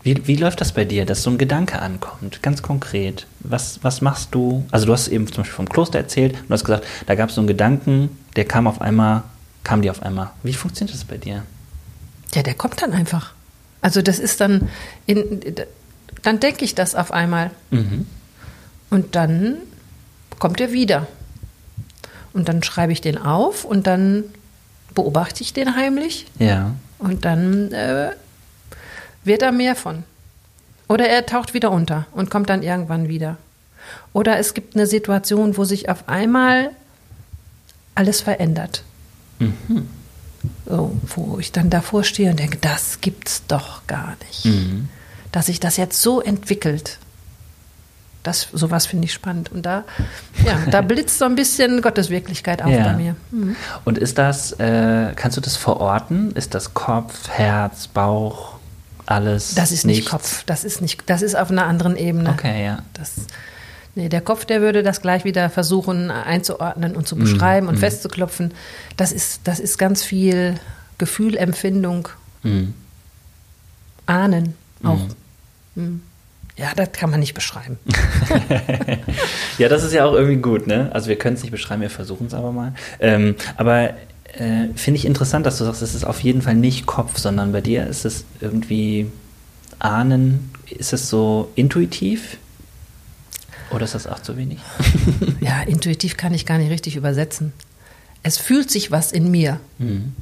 wie, wie läuft das bei dir, dass so ein Gedanke ankommt, ganz konkret? Was, was machst du? Also du hast eben zum Beispiel vom Kloster erzählt und du hast gesagt, da gab es so einen Gedanken, der kam auf einmal, kam dir auf einmal. Wie funktioniert das bei dir? Ja, der kommt dann einfach. Also das ist dann, in, dann denke ich das auf einmal. Mhm. Und dann kommt er wieder. Und dann schreibe ich den auf und dann beobachte ich den heimlich. Ja. Und dann äh, wird da mehr von. Oder er taucht wieder unter und kommt dann irgendwann wieder. Oder es gibt eine Situation, wo sich auf einmal alles verändert. Mhm. So, wo ich dann davor stehe und denke, das gibt's doch gar nicht. Mhm. Dass sich das jetzt so entwickelt. Das, sowas finde ich spannend. Und da, ja, <laughs> da blitzt so ein bisschen Gottes Wirklichkeit auf ja. bei mir. Mhm. Und ist das, äh, kannst du das verorten? Ist das Kopf, Herz, Bauch? Alles. Das ist nicht Kopf, das ist nicht, das ist auf einer anderen Ebene. Okay, ja. Das, nee, der Kopf, der würde das gleich wieder versuchen einzuordnen und zu mhm, beschreiben mm, und mm. festzuklopfen. Das ist, das ist ganz viel Gefühl, Empfindung, mm. Ahnen auch. Mhm. Ja, das kann man nicht beschreiben. <laughs> ja, das ist ja auch irgendwie gut, ne? Also wir können es nicht beschreiben, wir versuchen es aber mal. Ähm, aber äh, finde ich interessant, dass du sagst, es ist auf jeden Fall nicht Kopf, sondern bei dir ist es irgendwie Ahnen. Ist es so intuitiv? Oder ist das auch zu wenig? <laughs> ja, intuitiv kann ich gar nicht richtig übersetzen. Es fühlt sich was in mir. Mhm.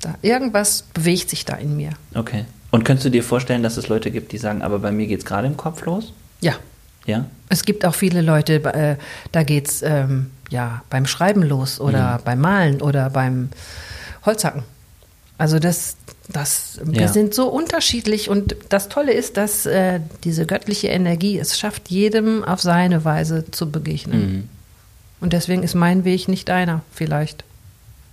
Da, irgendwas bewegt sich da in mir. Okay. Und könntest du dir vorstellen, dass es Leute gibt, die sagen, aber bei mir geht es gerade im Kopf los? Ja. Ja? Es gibt auch viele Leute, äh, da geht es ähm, ja, beim Schreiben los oder mhm. beim Malen oder beim Holzhacken. Also das, das, ja. wir sind so unterschiedlich und das Tolle ist, dass äh, diese göttliche Energie es schafft, jedem auf seine Weise zu begegnen. Mhm. Und deswegen ist mein Weg nicht einer, vielleicht.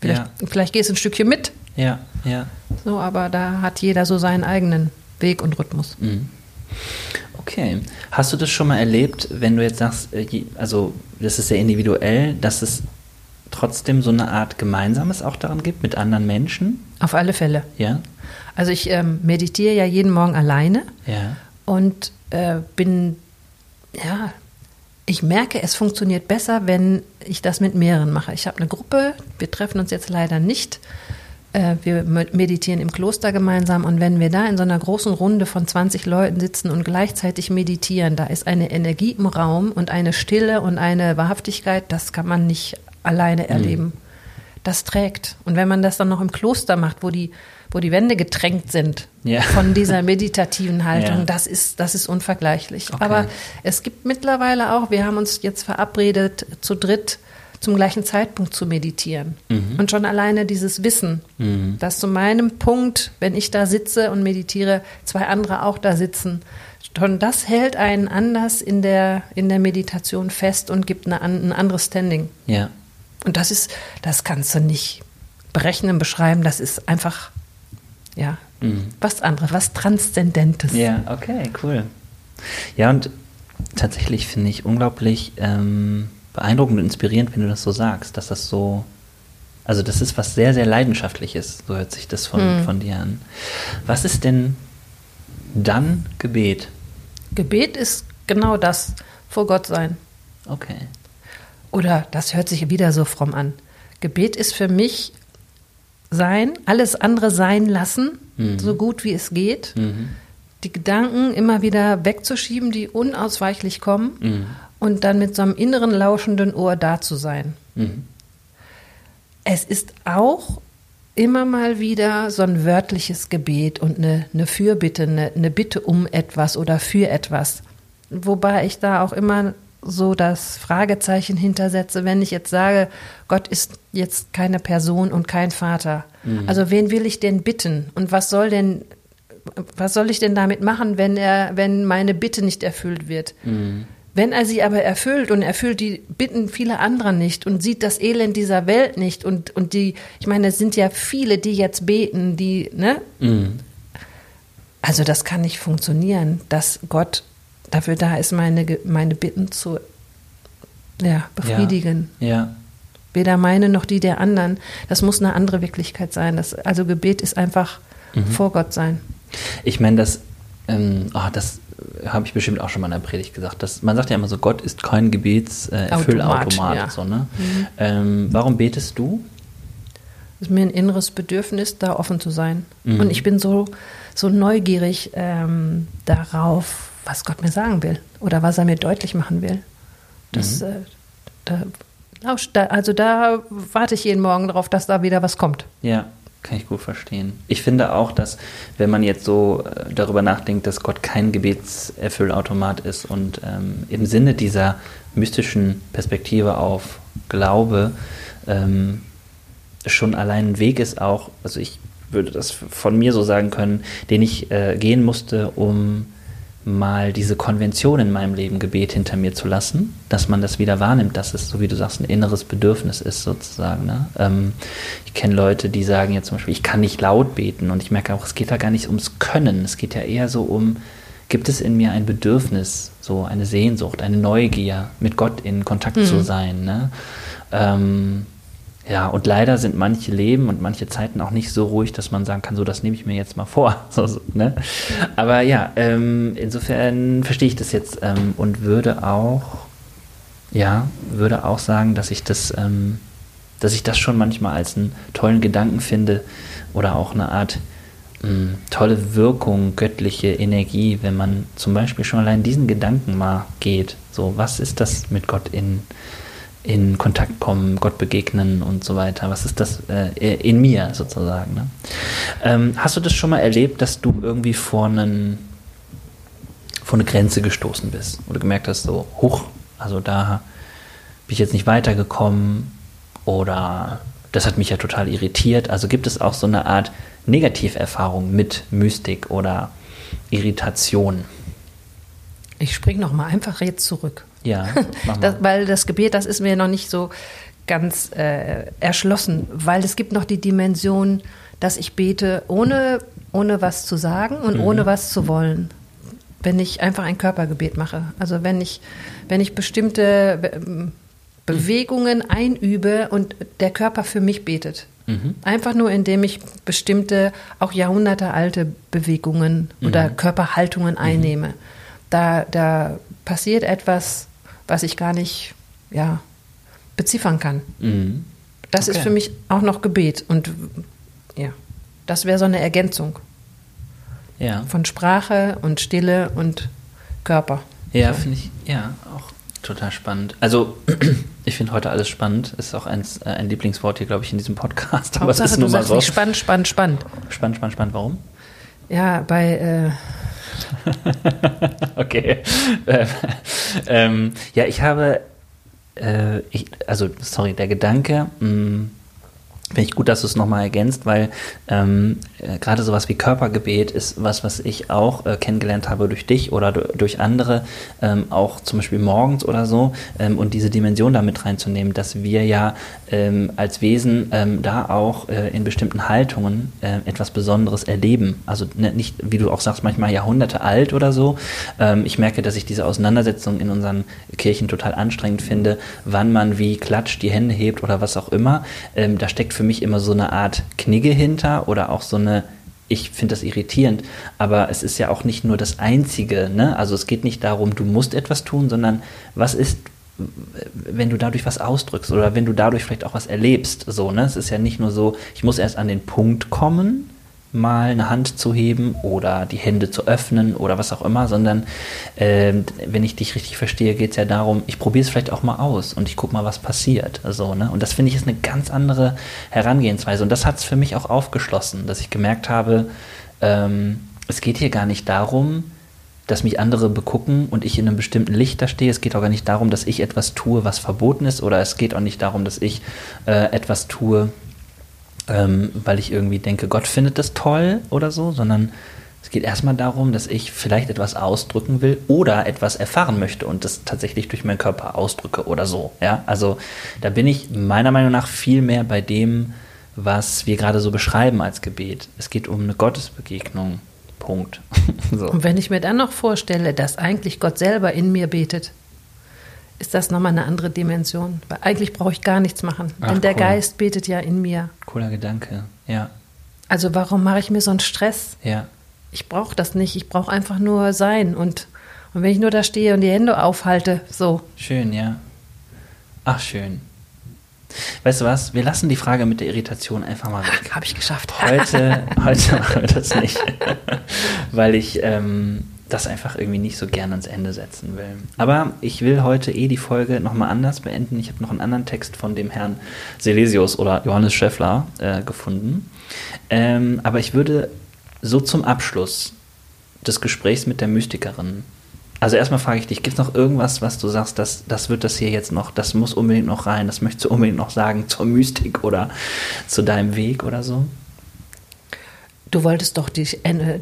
Vielleicht, ja. vielleicht gehst du ein Stückchen mit. Ja, ja. So, aber da hat jeder so seinen eigenen Weg und Rhythmus. Mhm. Okay. Hast du das schon mal erlebt, wenn du jetzt sagst, äh, also das ist sehr individuell, dass es trotzdem so eine Art Gemeinsames auch daran gibt mit anderen Menschen? Auf alle Fälle. Ja. Also ich ähm, meditiere ja jeden Morgen alleine. Ja. Und äh, bin, ja, ich merke, es funktioniert besser, wenn ich das mit mehreren mache. Ich habe eine Gruppe, wir treffen uns jetzt leider nicht. Äh, wir meditieren im Kloster gemeinsam und wenn wir da in so einer großen Runde von 20 Leuten sitzen und gleichzeitig meditieren, da ist eine Energie im Raum und eine Stille und eine Wahrhaftigkeit, das kann man nicht alleine erleben. Mhm. Das trägt. Und wenn man das dann noch im Kloster macht, wo die, wo die Wände getränkt sind ja. von dieser meditativen <laughs> Haltung, ja. das ist, das ist unvergleichlich. Okay. Aber es gibt mittlerweile auch, wir haben uns jetzt verabredet, zu dritt zum gleichen Zeitpunkt zu meditieren. Mhm. Und schon alleine dieses Wissen, mhm. dass zu meinem Punkt, wenn ich da sitze und meditiere, zwei andere auch da sitzen, schon das hält einen anders in der, in der Meditation fest und gibt eine, ein anderes Standing. Ja. Und das ist, das kannst du nicht berechnen, beschreiben, das ist einfach, ja, mhm. was anderes, was Transzendentes. Ja, okay, cool. Ja, und tatsächlich finde ich unglaublich, ähm, beeindruckend und inspirierend, wenn du das so sagst, dass das so, also das ist was sehr, sehr Leidenschaftliches, so hört sich das von, mhm. von dir an. Was ist denn dann Gebet? Gebet ist genau das, vor Gott sein. Okay. Oder das hört sich wieder so fromm an. Gebet ist für mich sein, alles andere sein lassen, mhm. so gut wie es geht. Mhm. Die Gedanken immer wieder wegzuschieben, die unausweichlich kommen. Mhm und dann mit so einem inneren lauschenden Ohr da zu sein. Mhm. Es ist auch immer mal wieder so ein wörtliches Gebet und eine, eine Fürbitte, eine, eine Bitte um etwas oder für etwas. Wobei ich da auch immer so das Fragezeichen hintersetze, wenn ich jetzt sage, Gott ist jetzt keine Person und kein Vater. Mhm. Also wen will ich denn bitten? Und was soll denn, was soll ich denn damit machen, wenn er, wenn meine Bitte nicht erfüllt wird? Mhm. Wenn er sie aber erfüllt und erfüllt die Bitten vieler anderer nicht und sieht das Elend dieser Welt nicht und, und die, ich meine, es sind ja viele, die jetzt beten, die, ne? Mhm. Also das kann nicht funktionieren, dass Gott dafür da ist, meine, meine Bitten zu ja, befriedigen. Ja. ja. Weder meine noch die der anderen. Das muss eine andere Wirklichkeit sein. Das, also Gebet ist einfach mhm. vor Gott sein. Ich meine, das, ähm, oh, das habe ich bestimmt auch schon mal in der Predigt gesagt. Dass, man sagt ja immer so, Gott ist kein Gebetserfüllautomat. Äh, ja. so, ne? Mhm. ähm, warum betest du? Es ist mir ein inneres Bedürfnis, da offen zu sein. Mhm. Und ich bin so, so neugierig ähm, darauf, was Gott mir sagen will oder was er mir deutlich machen will. Das, mhm. äh, da, da, also da warte ich jeden Morgen darauf, dass da wieder was kommt. Ja, kann ich gut verstehen. Ich finde auch, dass wenn man jetzt so äh, darüber nachdenkt, dass Gott kein Gebetserfüllautomat ist und ähm, im Sinne dieser mystischen Perspektive auf Glaube ähm, schon allein ein Weg ist auch, also ich würde das von mir so sagen können, den ich äh, gehen musste, um mal diese Konvention in meinem Leben Gebet hinter mir zu lassen, dass man das wieder wahrnimmt, dass es, so wie du sagst, ein inneres Bedürfnis ist sozusagen. Ne? Ähm, ich kenne Leute, die sagen jetzt zum Beispiel, ich kann nicht laut beten und ich merke auch, es geht da gar nicht ums Können, es geht ja eher so um, gibt es in mir ein Bedürfnis, so eine Sehnsucht, eine Neugier, mit Gott in Kontakt mhm. zu sein. Ne? Ähm, ja, und leider sind manche Leben und manche Zeiten auch nicht so ruhig, dass man sagen kann, so, das nehme ich mir jetzt mal vor. <laughs> So, so, ne? Aber ja, ähm, insofern verstehe ich das jetzt ähm, und würde auch, ja, würde auch sagen, dass ich das, ähm, dass ich das schon manchmal als einen tollen Gedanken finde oder auch eine Art ähm, tolle Wirkung, göttliche Energie, wenn man zum Beispiel schon allein diesen Gedanken mal geht. So, was ist das mit Gott in in Kontakt kommen, Gott begegnen und so weiter. Was ist das äh, in mir sozusagen? Ne? Ähm, hast du das schon mal erlebt, dass du irgendwie vor, einen, vor eine Grenze gestoßen bist oder gemerkt hast, so, hoch, also da bin ich jetzt nicht weitergekommen oder das hat mich ja total irritiert. Also gibt es auch so eine Art Negativerfahrung mit Mystik oder Irritation? Ich springe nochmal einfach jetzt zurück. Ja, <laughs> das, weil das Gebet, das ist mir noch nicht so ganz äh, erschlossen, weil es gibt noch die Dimension, dass ich bete, ohne, ohne was zu sagen und mhm. ohne was zu wollen. Wenn ich einfach ein Körpergebet mache. Also wenn ich, wenn ich bestimmte Be Bewegungen einübe und der Körper für mich betet. Mhm. Einfach nur, indem ich bestimmte, auch jahrhundertealte Bewegungen mhm. oder Körperhaltungen mhm. einnehme. Da, da passiert etwas was ich gar nicht ja, beziffern kann. Mhm. Das okay. ist für mich auch noch Gebet. Und ja, das wäre so eine Ergänzung. Ja. Von Sprache und Stille und Körper. Ja, finde ich, ja, auch total spannend. Also, <clears throat> ich finde heute alles spannend. Ist auch ein, äh, ein Lieblingswort hier, glaube ich, in diesem Podcast. <laughs> Aber Hauptsache, es ist nur mal so. Spannend, spannend, spannend. Spannend, spannend, spannend. Warum? Ja, bei. Äh <laughs> okay. Ähm, ähm, ja, ich habe, äh, ich, also sorry, der Gedanke, mh, mm, Finde ich gut, dass du es nochmal ergänzt, weil ähm, äh, gerade sowas wie Körpergebet ist was, was ich auch äh, kennengelernt habe durch dich oder durch andere, ähm, auch zum Beispiel morgens oder so, ähm, und diese Dimension damit reinzunehmen, dass wir ja ähm, als Wesen ähm, da auch äh, in bestimmten Haltungen äh, etwas Besonderes erleben. Also ne, nicht, wie du auch sagst, manchmal Jahrhunderte alt oder so. Ähm, ich merke, dass ich diese Auseinandersetzung in unseren Kirchen total anstrengend finde, wann man wie klatscht, die Hände hebt oder was auch immer. da steckt für für mich immer so eine Art Knigge hinter oder auch so eine, ich finde das irritierend, aber es ist ja auch nicht nur das Einzige, ne? Also es geht nicht darum, du musst etwas tun, sondern was ist, wenn du dadurch was ausdrückst oder wenn du dadurch vielleicht auch was erlebst, so, ne? Es ist ja nicht nur so, ich muss erst an den Punkt kommen, mal eine Hand zu heben oder die Hände zu öffnen oder was auch immer, sondern äh, wenn ich dich richtig verstehe, geht es ja darum, ich probiere es vielleicht auch mal aus und ich gucke mal, was passiert. Also, ne? Und das finde ich ist eine ganz andere Herangehensweise. Und das hat es für mich auch aufgeschlossen, dass ich gemerkt habe, ähm, es geht hier gar nicht darum, dass mich andere begucken und ich in einem bestimmten Licht da stehe. Es geht auch gar nicht darum, dass ich etwas tue, was verboten ist, oder es geht auch nicht darum, dass ich äh, etwas tue, ähm, weil ich irgendwie denke, Gott findet das toll oder so, sondern es geht erstmal darum, dass ich vielleicht etwas ausdrücken will oder etwas erfahren möchte und das tatsächlich durch meinen Körper ausdrücke oder so. Ja, also da bin ich meiner Meinung nach viel mehr bei dem, was wir gerade so beschreiben als Gebet. Es geht um eine Gottesbegegnung Punkt. <laughs> so. Und wenn ich mir dann noch vorstelle, dass eigentlich Gott selber in mir betet, ist das nochmal eine andere Dimension. Weil eigentlich brauche ich gar nichts machen. Ach, denn der cool. Geist betet ja in mir. Cooler Gedanke, ja. Also warum mache ich mir so einen Stress? Ja. Ich brauche das nicht. Ich brauche einfach nur sein. Und, und wenn ich nur da stehe und die Hände aufhalte, so. Schön, ja. Ach, schön. Weißt du was? Wir lassen die Frage mit der Irritation einfach mal weg. Habe ich geschafft. Heute, <laughs> heute machen wir das nicht. <laughs> Weil ich ähm, das einfach irgendwie nicht so gern ans Ende setzen will. Aber ich will heute eh die Folge nochmal anders beenden. Ich habe noch einen anderen Text von dem Herrn Silesius oder Johannes Schäffler äh, gefunden. Ähm, aber ich würde so zum Abschluss des Gesprächs mit der Mystikerin also erstmal frage ich dich, gibt es noch irgendwas, was du sagst, das, das wird das hier jetzt noch, das muss unbedingt noch rein, das möchtest du unbedingt noch sagen zur Mystik oder zu deinem Weg oder so? Du wolltest doch die,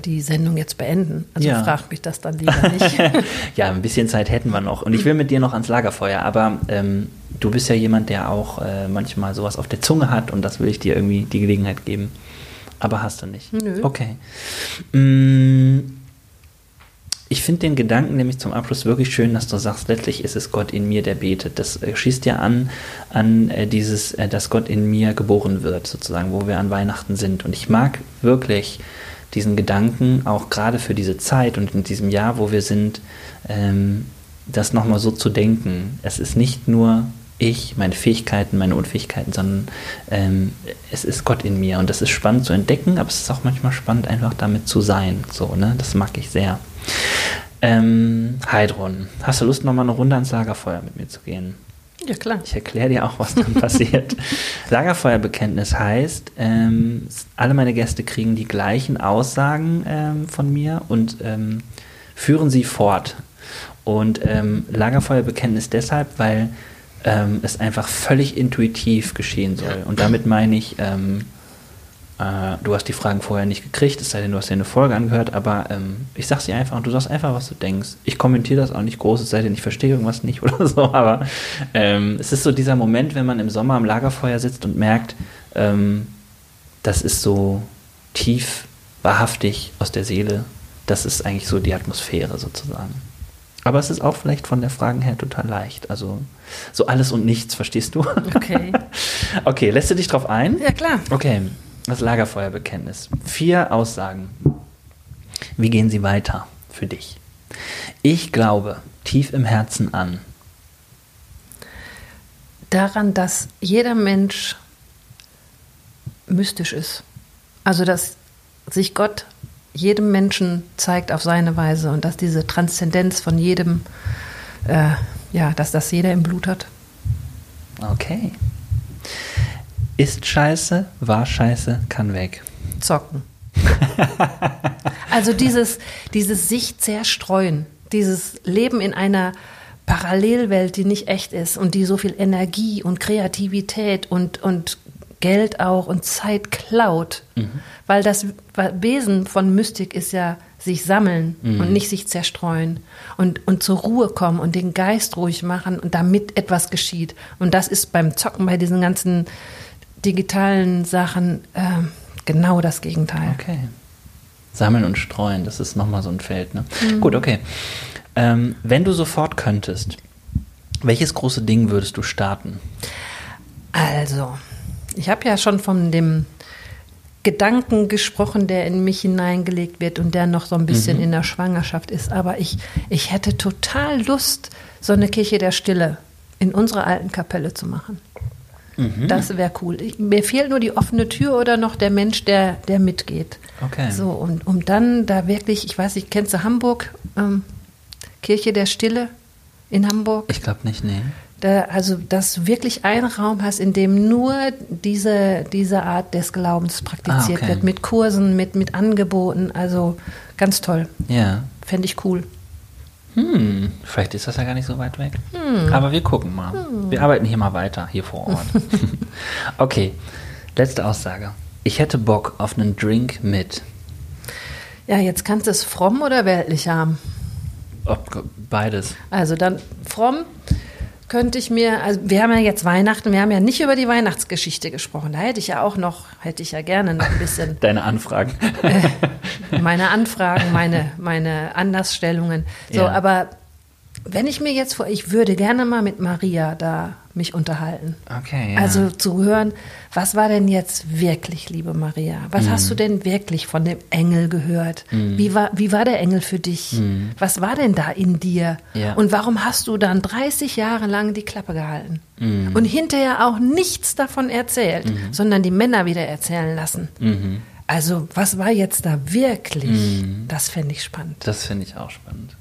die Sendung jetzt beenden. Also ja. frag mich das dann lieber nicht. <laughs> ja, ein bisschen Zeit hätten wir noch. Und ich will mit dir noch ans Lagerfeuer. Aber ähm, du bist ja jemand, der auch äh, manchmal sowas auf der Zunge hat und das will ich dir irgendwie die Gelegenheit geben. Aber hast du nicht. Nö. Okay. Mmh ich finde den Gedanken nämlich zum Abschluss wirklich schön, dass du sagst, letztlich ist es Gott in mir, der betet. Das äh, schießt ja an, an äh, dieses, äh, dass Gott in mir geboren wird, sozusagen, wo wir an Weihnachten sind. Und ich mag wirklich diesen Gedanken, auch gerade für diese Zeit und in diesem Jahr, wo wir sind, ähm, das nochmal so zu denken. Es ist nicht nur ich, meine Fähigkeiten, meine Unfähigkeiten, sondern ähm, es ist Gott in mir. Und das ist spannend zu entdecken, aber es ist auch manchmal spannend, einfach damit zu sein. So, ne? Das mag ich sehr. Ähm, Heidrun, hast du Lust, nochmal eine Runde ans Lagerfeuer mit mir zu gehen? Ja, klar. Ich erkläre dir auch, was dann <laughs> passiert. Lagerfeuerbekenntnis heißt, ähm, alle meine Gäste kriegen die gleichen Aussagen ähm, von mir und ähm, führen sie fort. Und ähm, Lagerfeuerbekenntnis deshalb, weil ähm, es einfach völlig intuitiv geschehen soll. Und damit meine ich, ähm, äh, du hast die Fragen vorher nicht gekriegt, es sei denn, du hast dir eine Folge angehört, aber ähm, ich sag sie einfach und du sagst einfach, was du denkst. Ich kommentiere das auch nicht groß, es sei denn, ich verstehe irgendwas nicht <laughs> oder so, aber ähm, es ist so dieser Moment, wenn man im Sommer am Lagerfeuer sitzt und merkt, ähm, das ist so tief, wahrhaftig aus der Seele. Das ist eigentlich so die Atmosphäre sozusagen. Aber es ist auch vielleicht von der Fragen her total leicht. Also so alles und nichts, verstehst du? Okay. <laughs> okay, lässt du dich drauf ein? Ja, klar. Okay, das Lagerfeuerbekenntnis. Vier Aussagen. Wie gehen sie weiter für dich? Ich glaube tief im Herzen an. Daran, dass jeder Mensch mystisch ist. Also, dass sich Gott jedem Menschen zeigt auf seine Weise und dass diese Transzendenz von jedem, äh, ja, dass das jeder im Blut hat. Okay. Ist scheiße, war scheiße, kann weg. Zocken. also dieses, dieses sich zerstreuen, dieses Leben in einer Parallelwelt, die nicht echt ist und die so viel Energie und Kreativität und, und Geld auch und Zeit klaut. Mhm. Weil das Wesen von Mystik ist ja sich sammeln mhm. und nicht sich zerstreuen und, und zur Ruhe kommen und den Geist ruhig machen und damit etwas geschieht. Und das ist beim Zocken, bei diesen ganzen digitalen Sachen äh, genau das Gegenteil. Okay. Sammeln und streuen, das ist nochmal so ein Feld. Ne? Mhm. Gut, okay. Ähm, wenn du sofort könntest, welches große Ding würdest du starten? Also, ich habe ja schon von dem Gedanken gesprochen, der in mich hineingelegt wird und der noch so ein bisschen mhm. in der Schwangerschaft ist. Aber ich, ich hätte total Lust, so eine Kirche der Stille in unserer alten Kapelle zu machen. Mhm. Das wäre cool. Mir fehlt nur die offene Tür oder noch der Mensch, der, der mitgeht. Okay. So, und um dann da wirklich, ich weiß nicht, kennst du Hamburg? Ähm, Kirche der Stille in Hamburg? Ich glaube nicht, nee. Da, also, dass du wirklich einen Raum hast, in dem nur diese, diese Art des Glaubens praktiziert ah, okay. wird, mit Kursen, mit, mit Angeboten, also ganz toll. Ja. Fände ich cool. Hm, vielleicht ist das ja gar nicht so weit weg. Hm. Aber wir gucken mal. Hm. Wir arbeiten hier mal weiter, hier vor Ort. <laughs> okay, letzte Aussage. Ich hätte Bock auf einen Drink mit. Ja, jetzt kannst du es fromm oder weltlich haben. Ob, beides. Also dann fromm könnte ich mir, also wir haben ja jetzt Weihnachten, wir haben ja nicht über die Weihnachtsgeschichte gesprochen. Da hätte ich ja auch noch, hätte ich ja gerne noch ein bisschen. <laughs> Deine Anfragen. Äh, meine Anfragen, meine, meine Andersstellungen. So, ja. aber wenn ich mir jetzt vor, ich würde gerne mal mit Maria da mich unterhalten. Okay. Ja. Also zu hören, was war denn jetzt wirklich, liebe Maria? Was mhm. hast du denn wirklich von dem Engel gehört? Mhm. Wie, war, wie war der Engel für dich? Mhm. Was war denn da in dir? Ja. Und warum hast du dann 30 Jahre lang die Klappe gehalten? Mhm. Und hinterher auch nichts davon erzählt, mhm. sondern die Männer wieder erzählen lassen. Mhm. Also, was war jetzt da wirklich? Das fände ich spannend. Das finde ich auch spannend.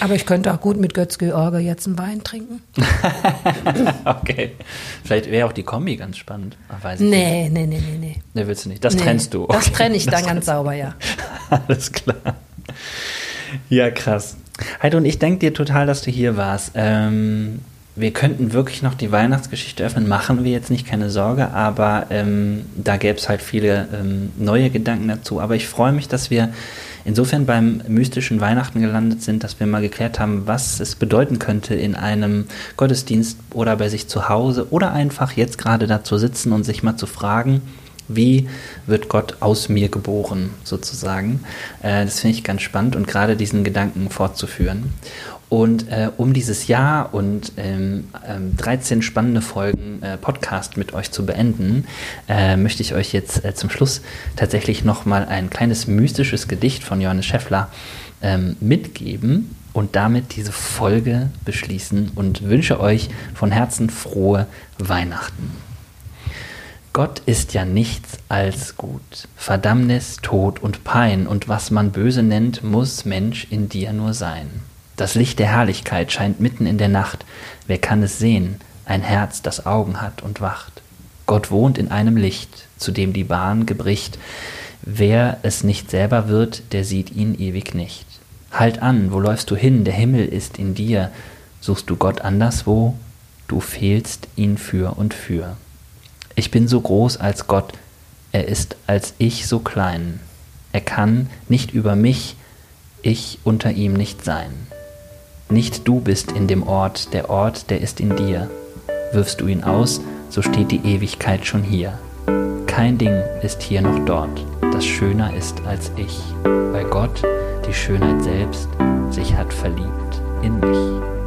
Aber ich könnte auch gut mit Götz-George jetzt einen Wein trinken. <laughs> okay. Vielleicht wäre auch die Kombi ganz spannend. Ach, weiß ich nee, nicht. nee, nee, nee, nee. Nee, willst du nicht. Das nee, trennst du. Okay. Das trenne ich dann ganz sauber, ja. <laughs> Alles klar. Ja, krass. Heide, und ich denke dir total, dass du hier warst. Ähm, wir könnten wirklich noch die Weihnachtsgeschichte öffnen, machen wir jetzt nicht, keine Sorge, aber ähm, da gäbe es halt viele ähm, neue Gedanken dazu. Aber ich freue mich, dass wir insofern beim mystischen Weihnachten gelandet sind, dass wir mal geklärt haben, was es bedeuten könnte in einem Gottesdienst oder bei sich zu Hause oder einfach jetzt gerade da zu sitzen und sich mal zu fragen, wie wird Gott aus mir geboren, sozusagen. Äh, das finde ich ganz spannend und gerade diesen Gedanken fortzuführen. Und äh, um dieses Jahr und ähm, ähm, 13 spannende Folgen äh, Podcast mit euch zu beenden, äh, möchte ich euch jetzt äh, zum Schluss tatsächlich nochmal ein kleines mystisches Gedicht von Johannes Schäffler ähm, mitgeben und damit diese Folge beschließen und wünsche euch von Herzen frohe Weihnachten. Gott ist ja nichts als gut, Verdammnis, Tod und Pein, und was man böse nennt, muss Mensch in dir nur sein. Das Licht der Herrlichkeit scheint mitten in der Nacht. Wer kann es sehen? Ein Herz, das Augen hat und wacht. Gott wohnt in einem Licht, zu dem die Bahn gebricht. Wer es nicht selber wird, der sieht ihn ewig nicht. Halt an, wo läufst du hin? Der Himmel ist in dir. Suchst du Gott anderswo? Du fehlst ihn für und für. Ich bin so groß als Gott, er ist als ich so klein. Er kann nicht über mich, ich unter ihm nicht sein. Nicht du bist in dem Ort, der Ort, der ist in dir. Wirfst du ihn aus, so steht die Ewigkeit schon hier. Kein Ding ist hier noch dort, das schöner ist als ich, weil Gott, die Schönheit selbst, sich hat verliebt in mich.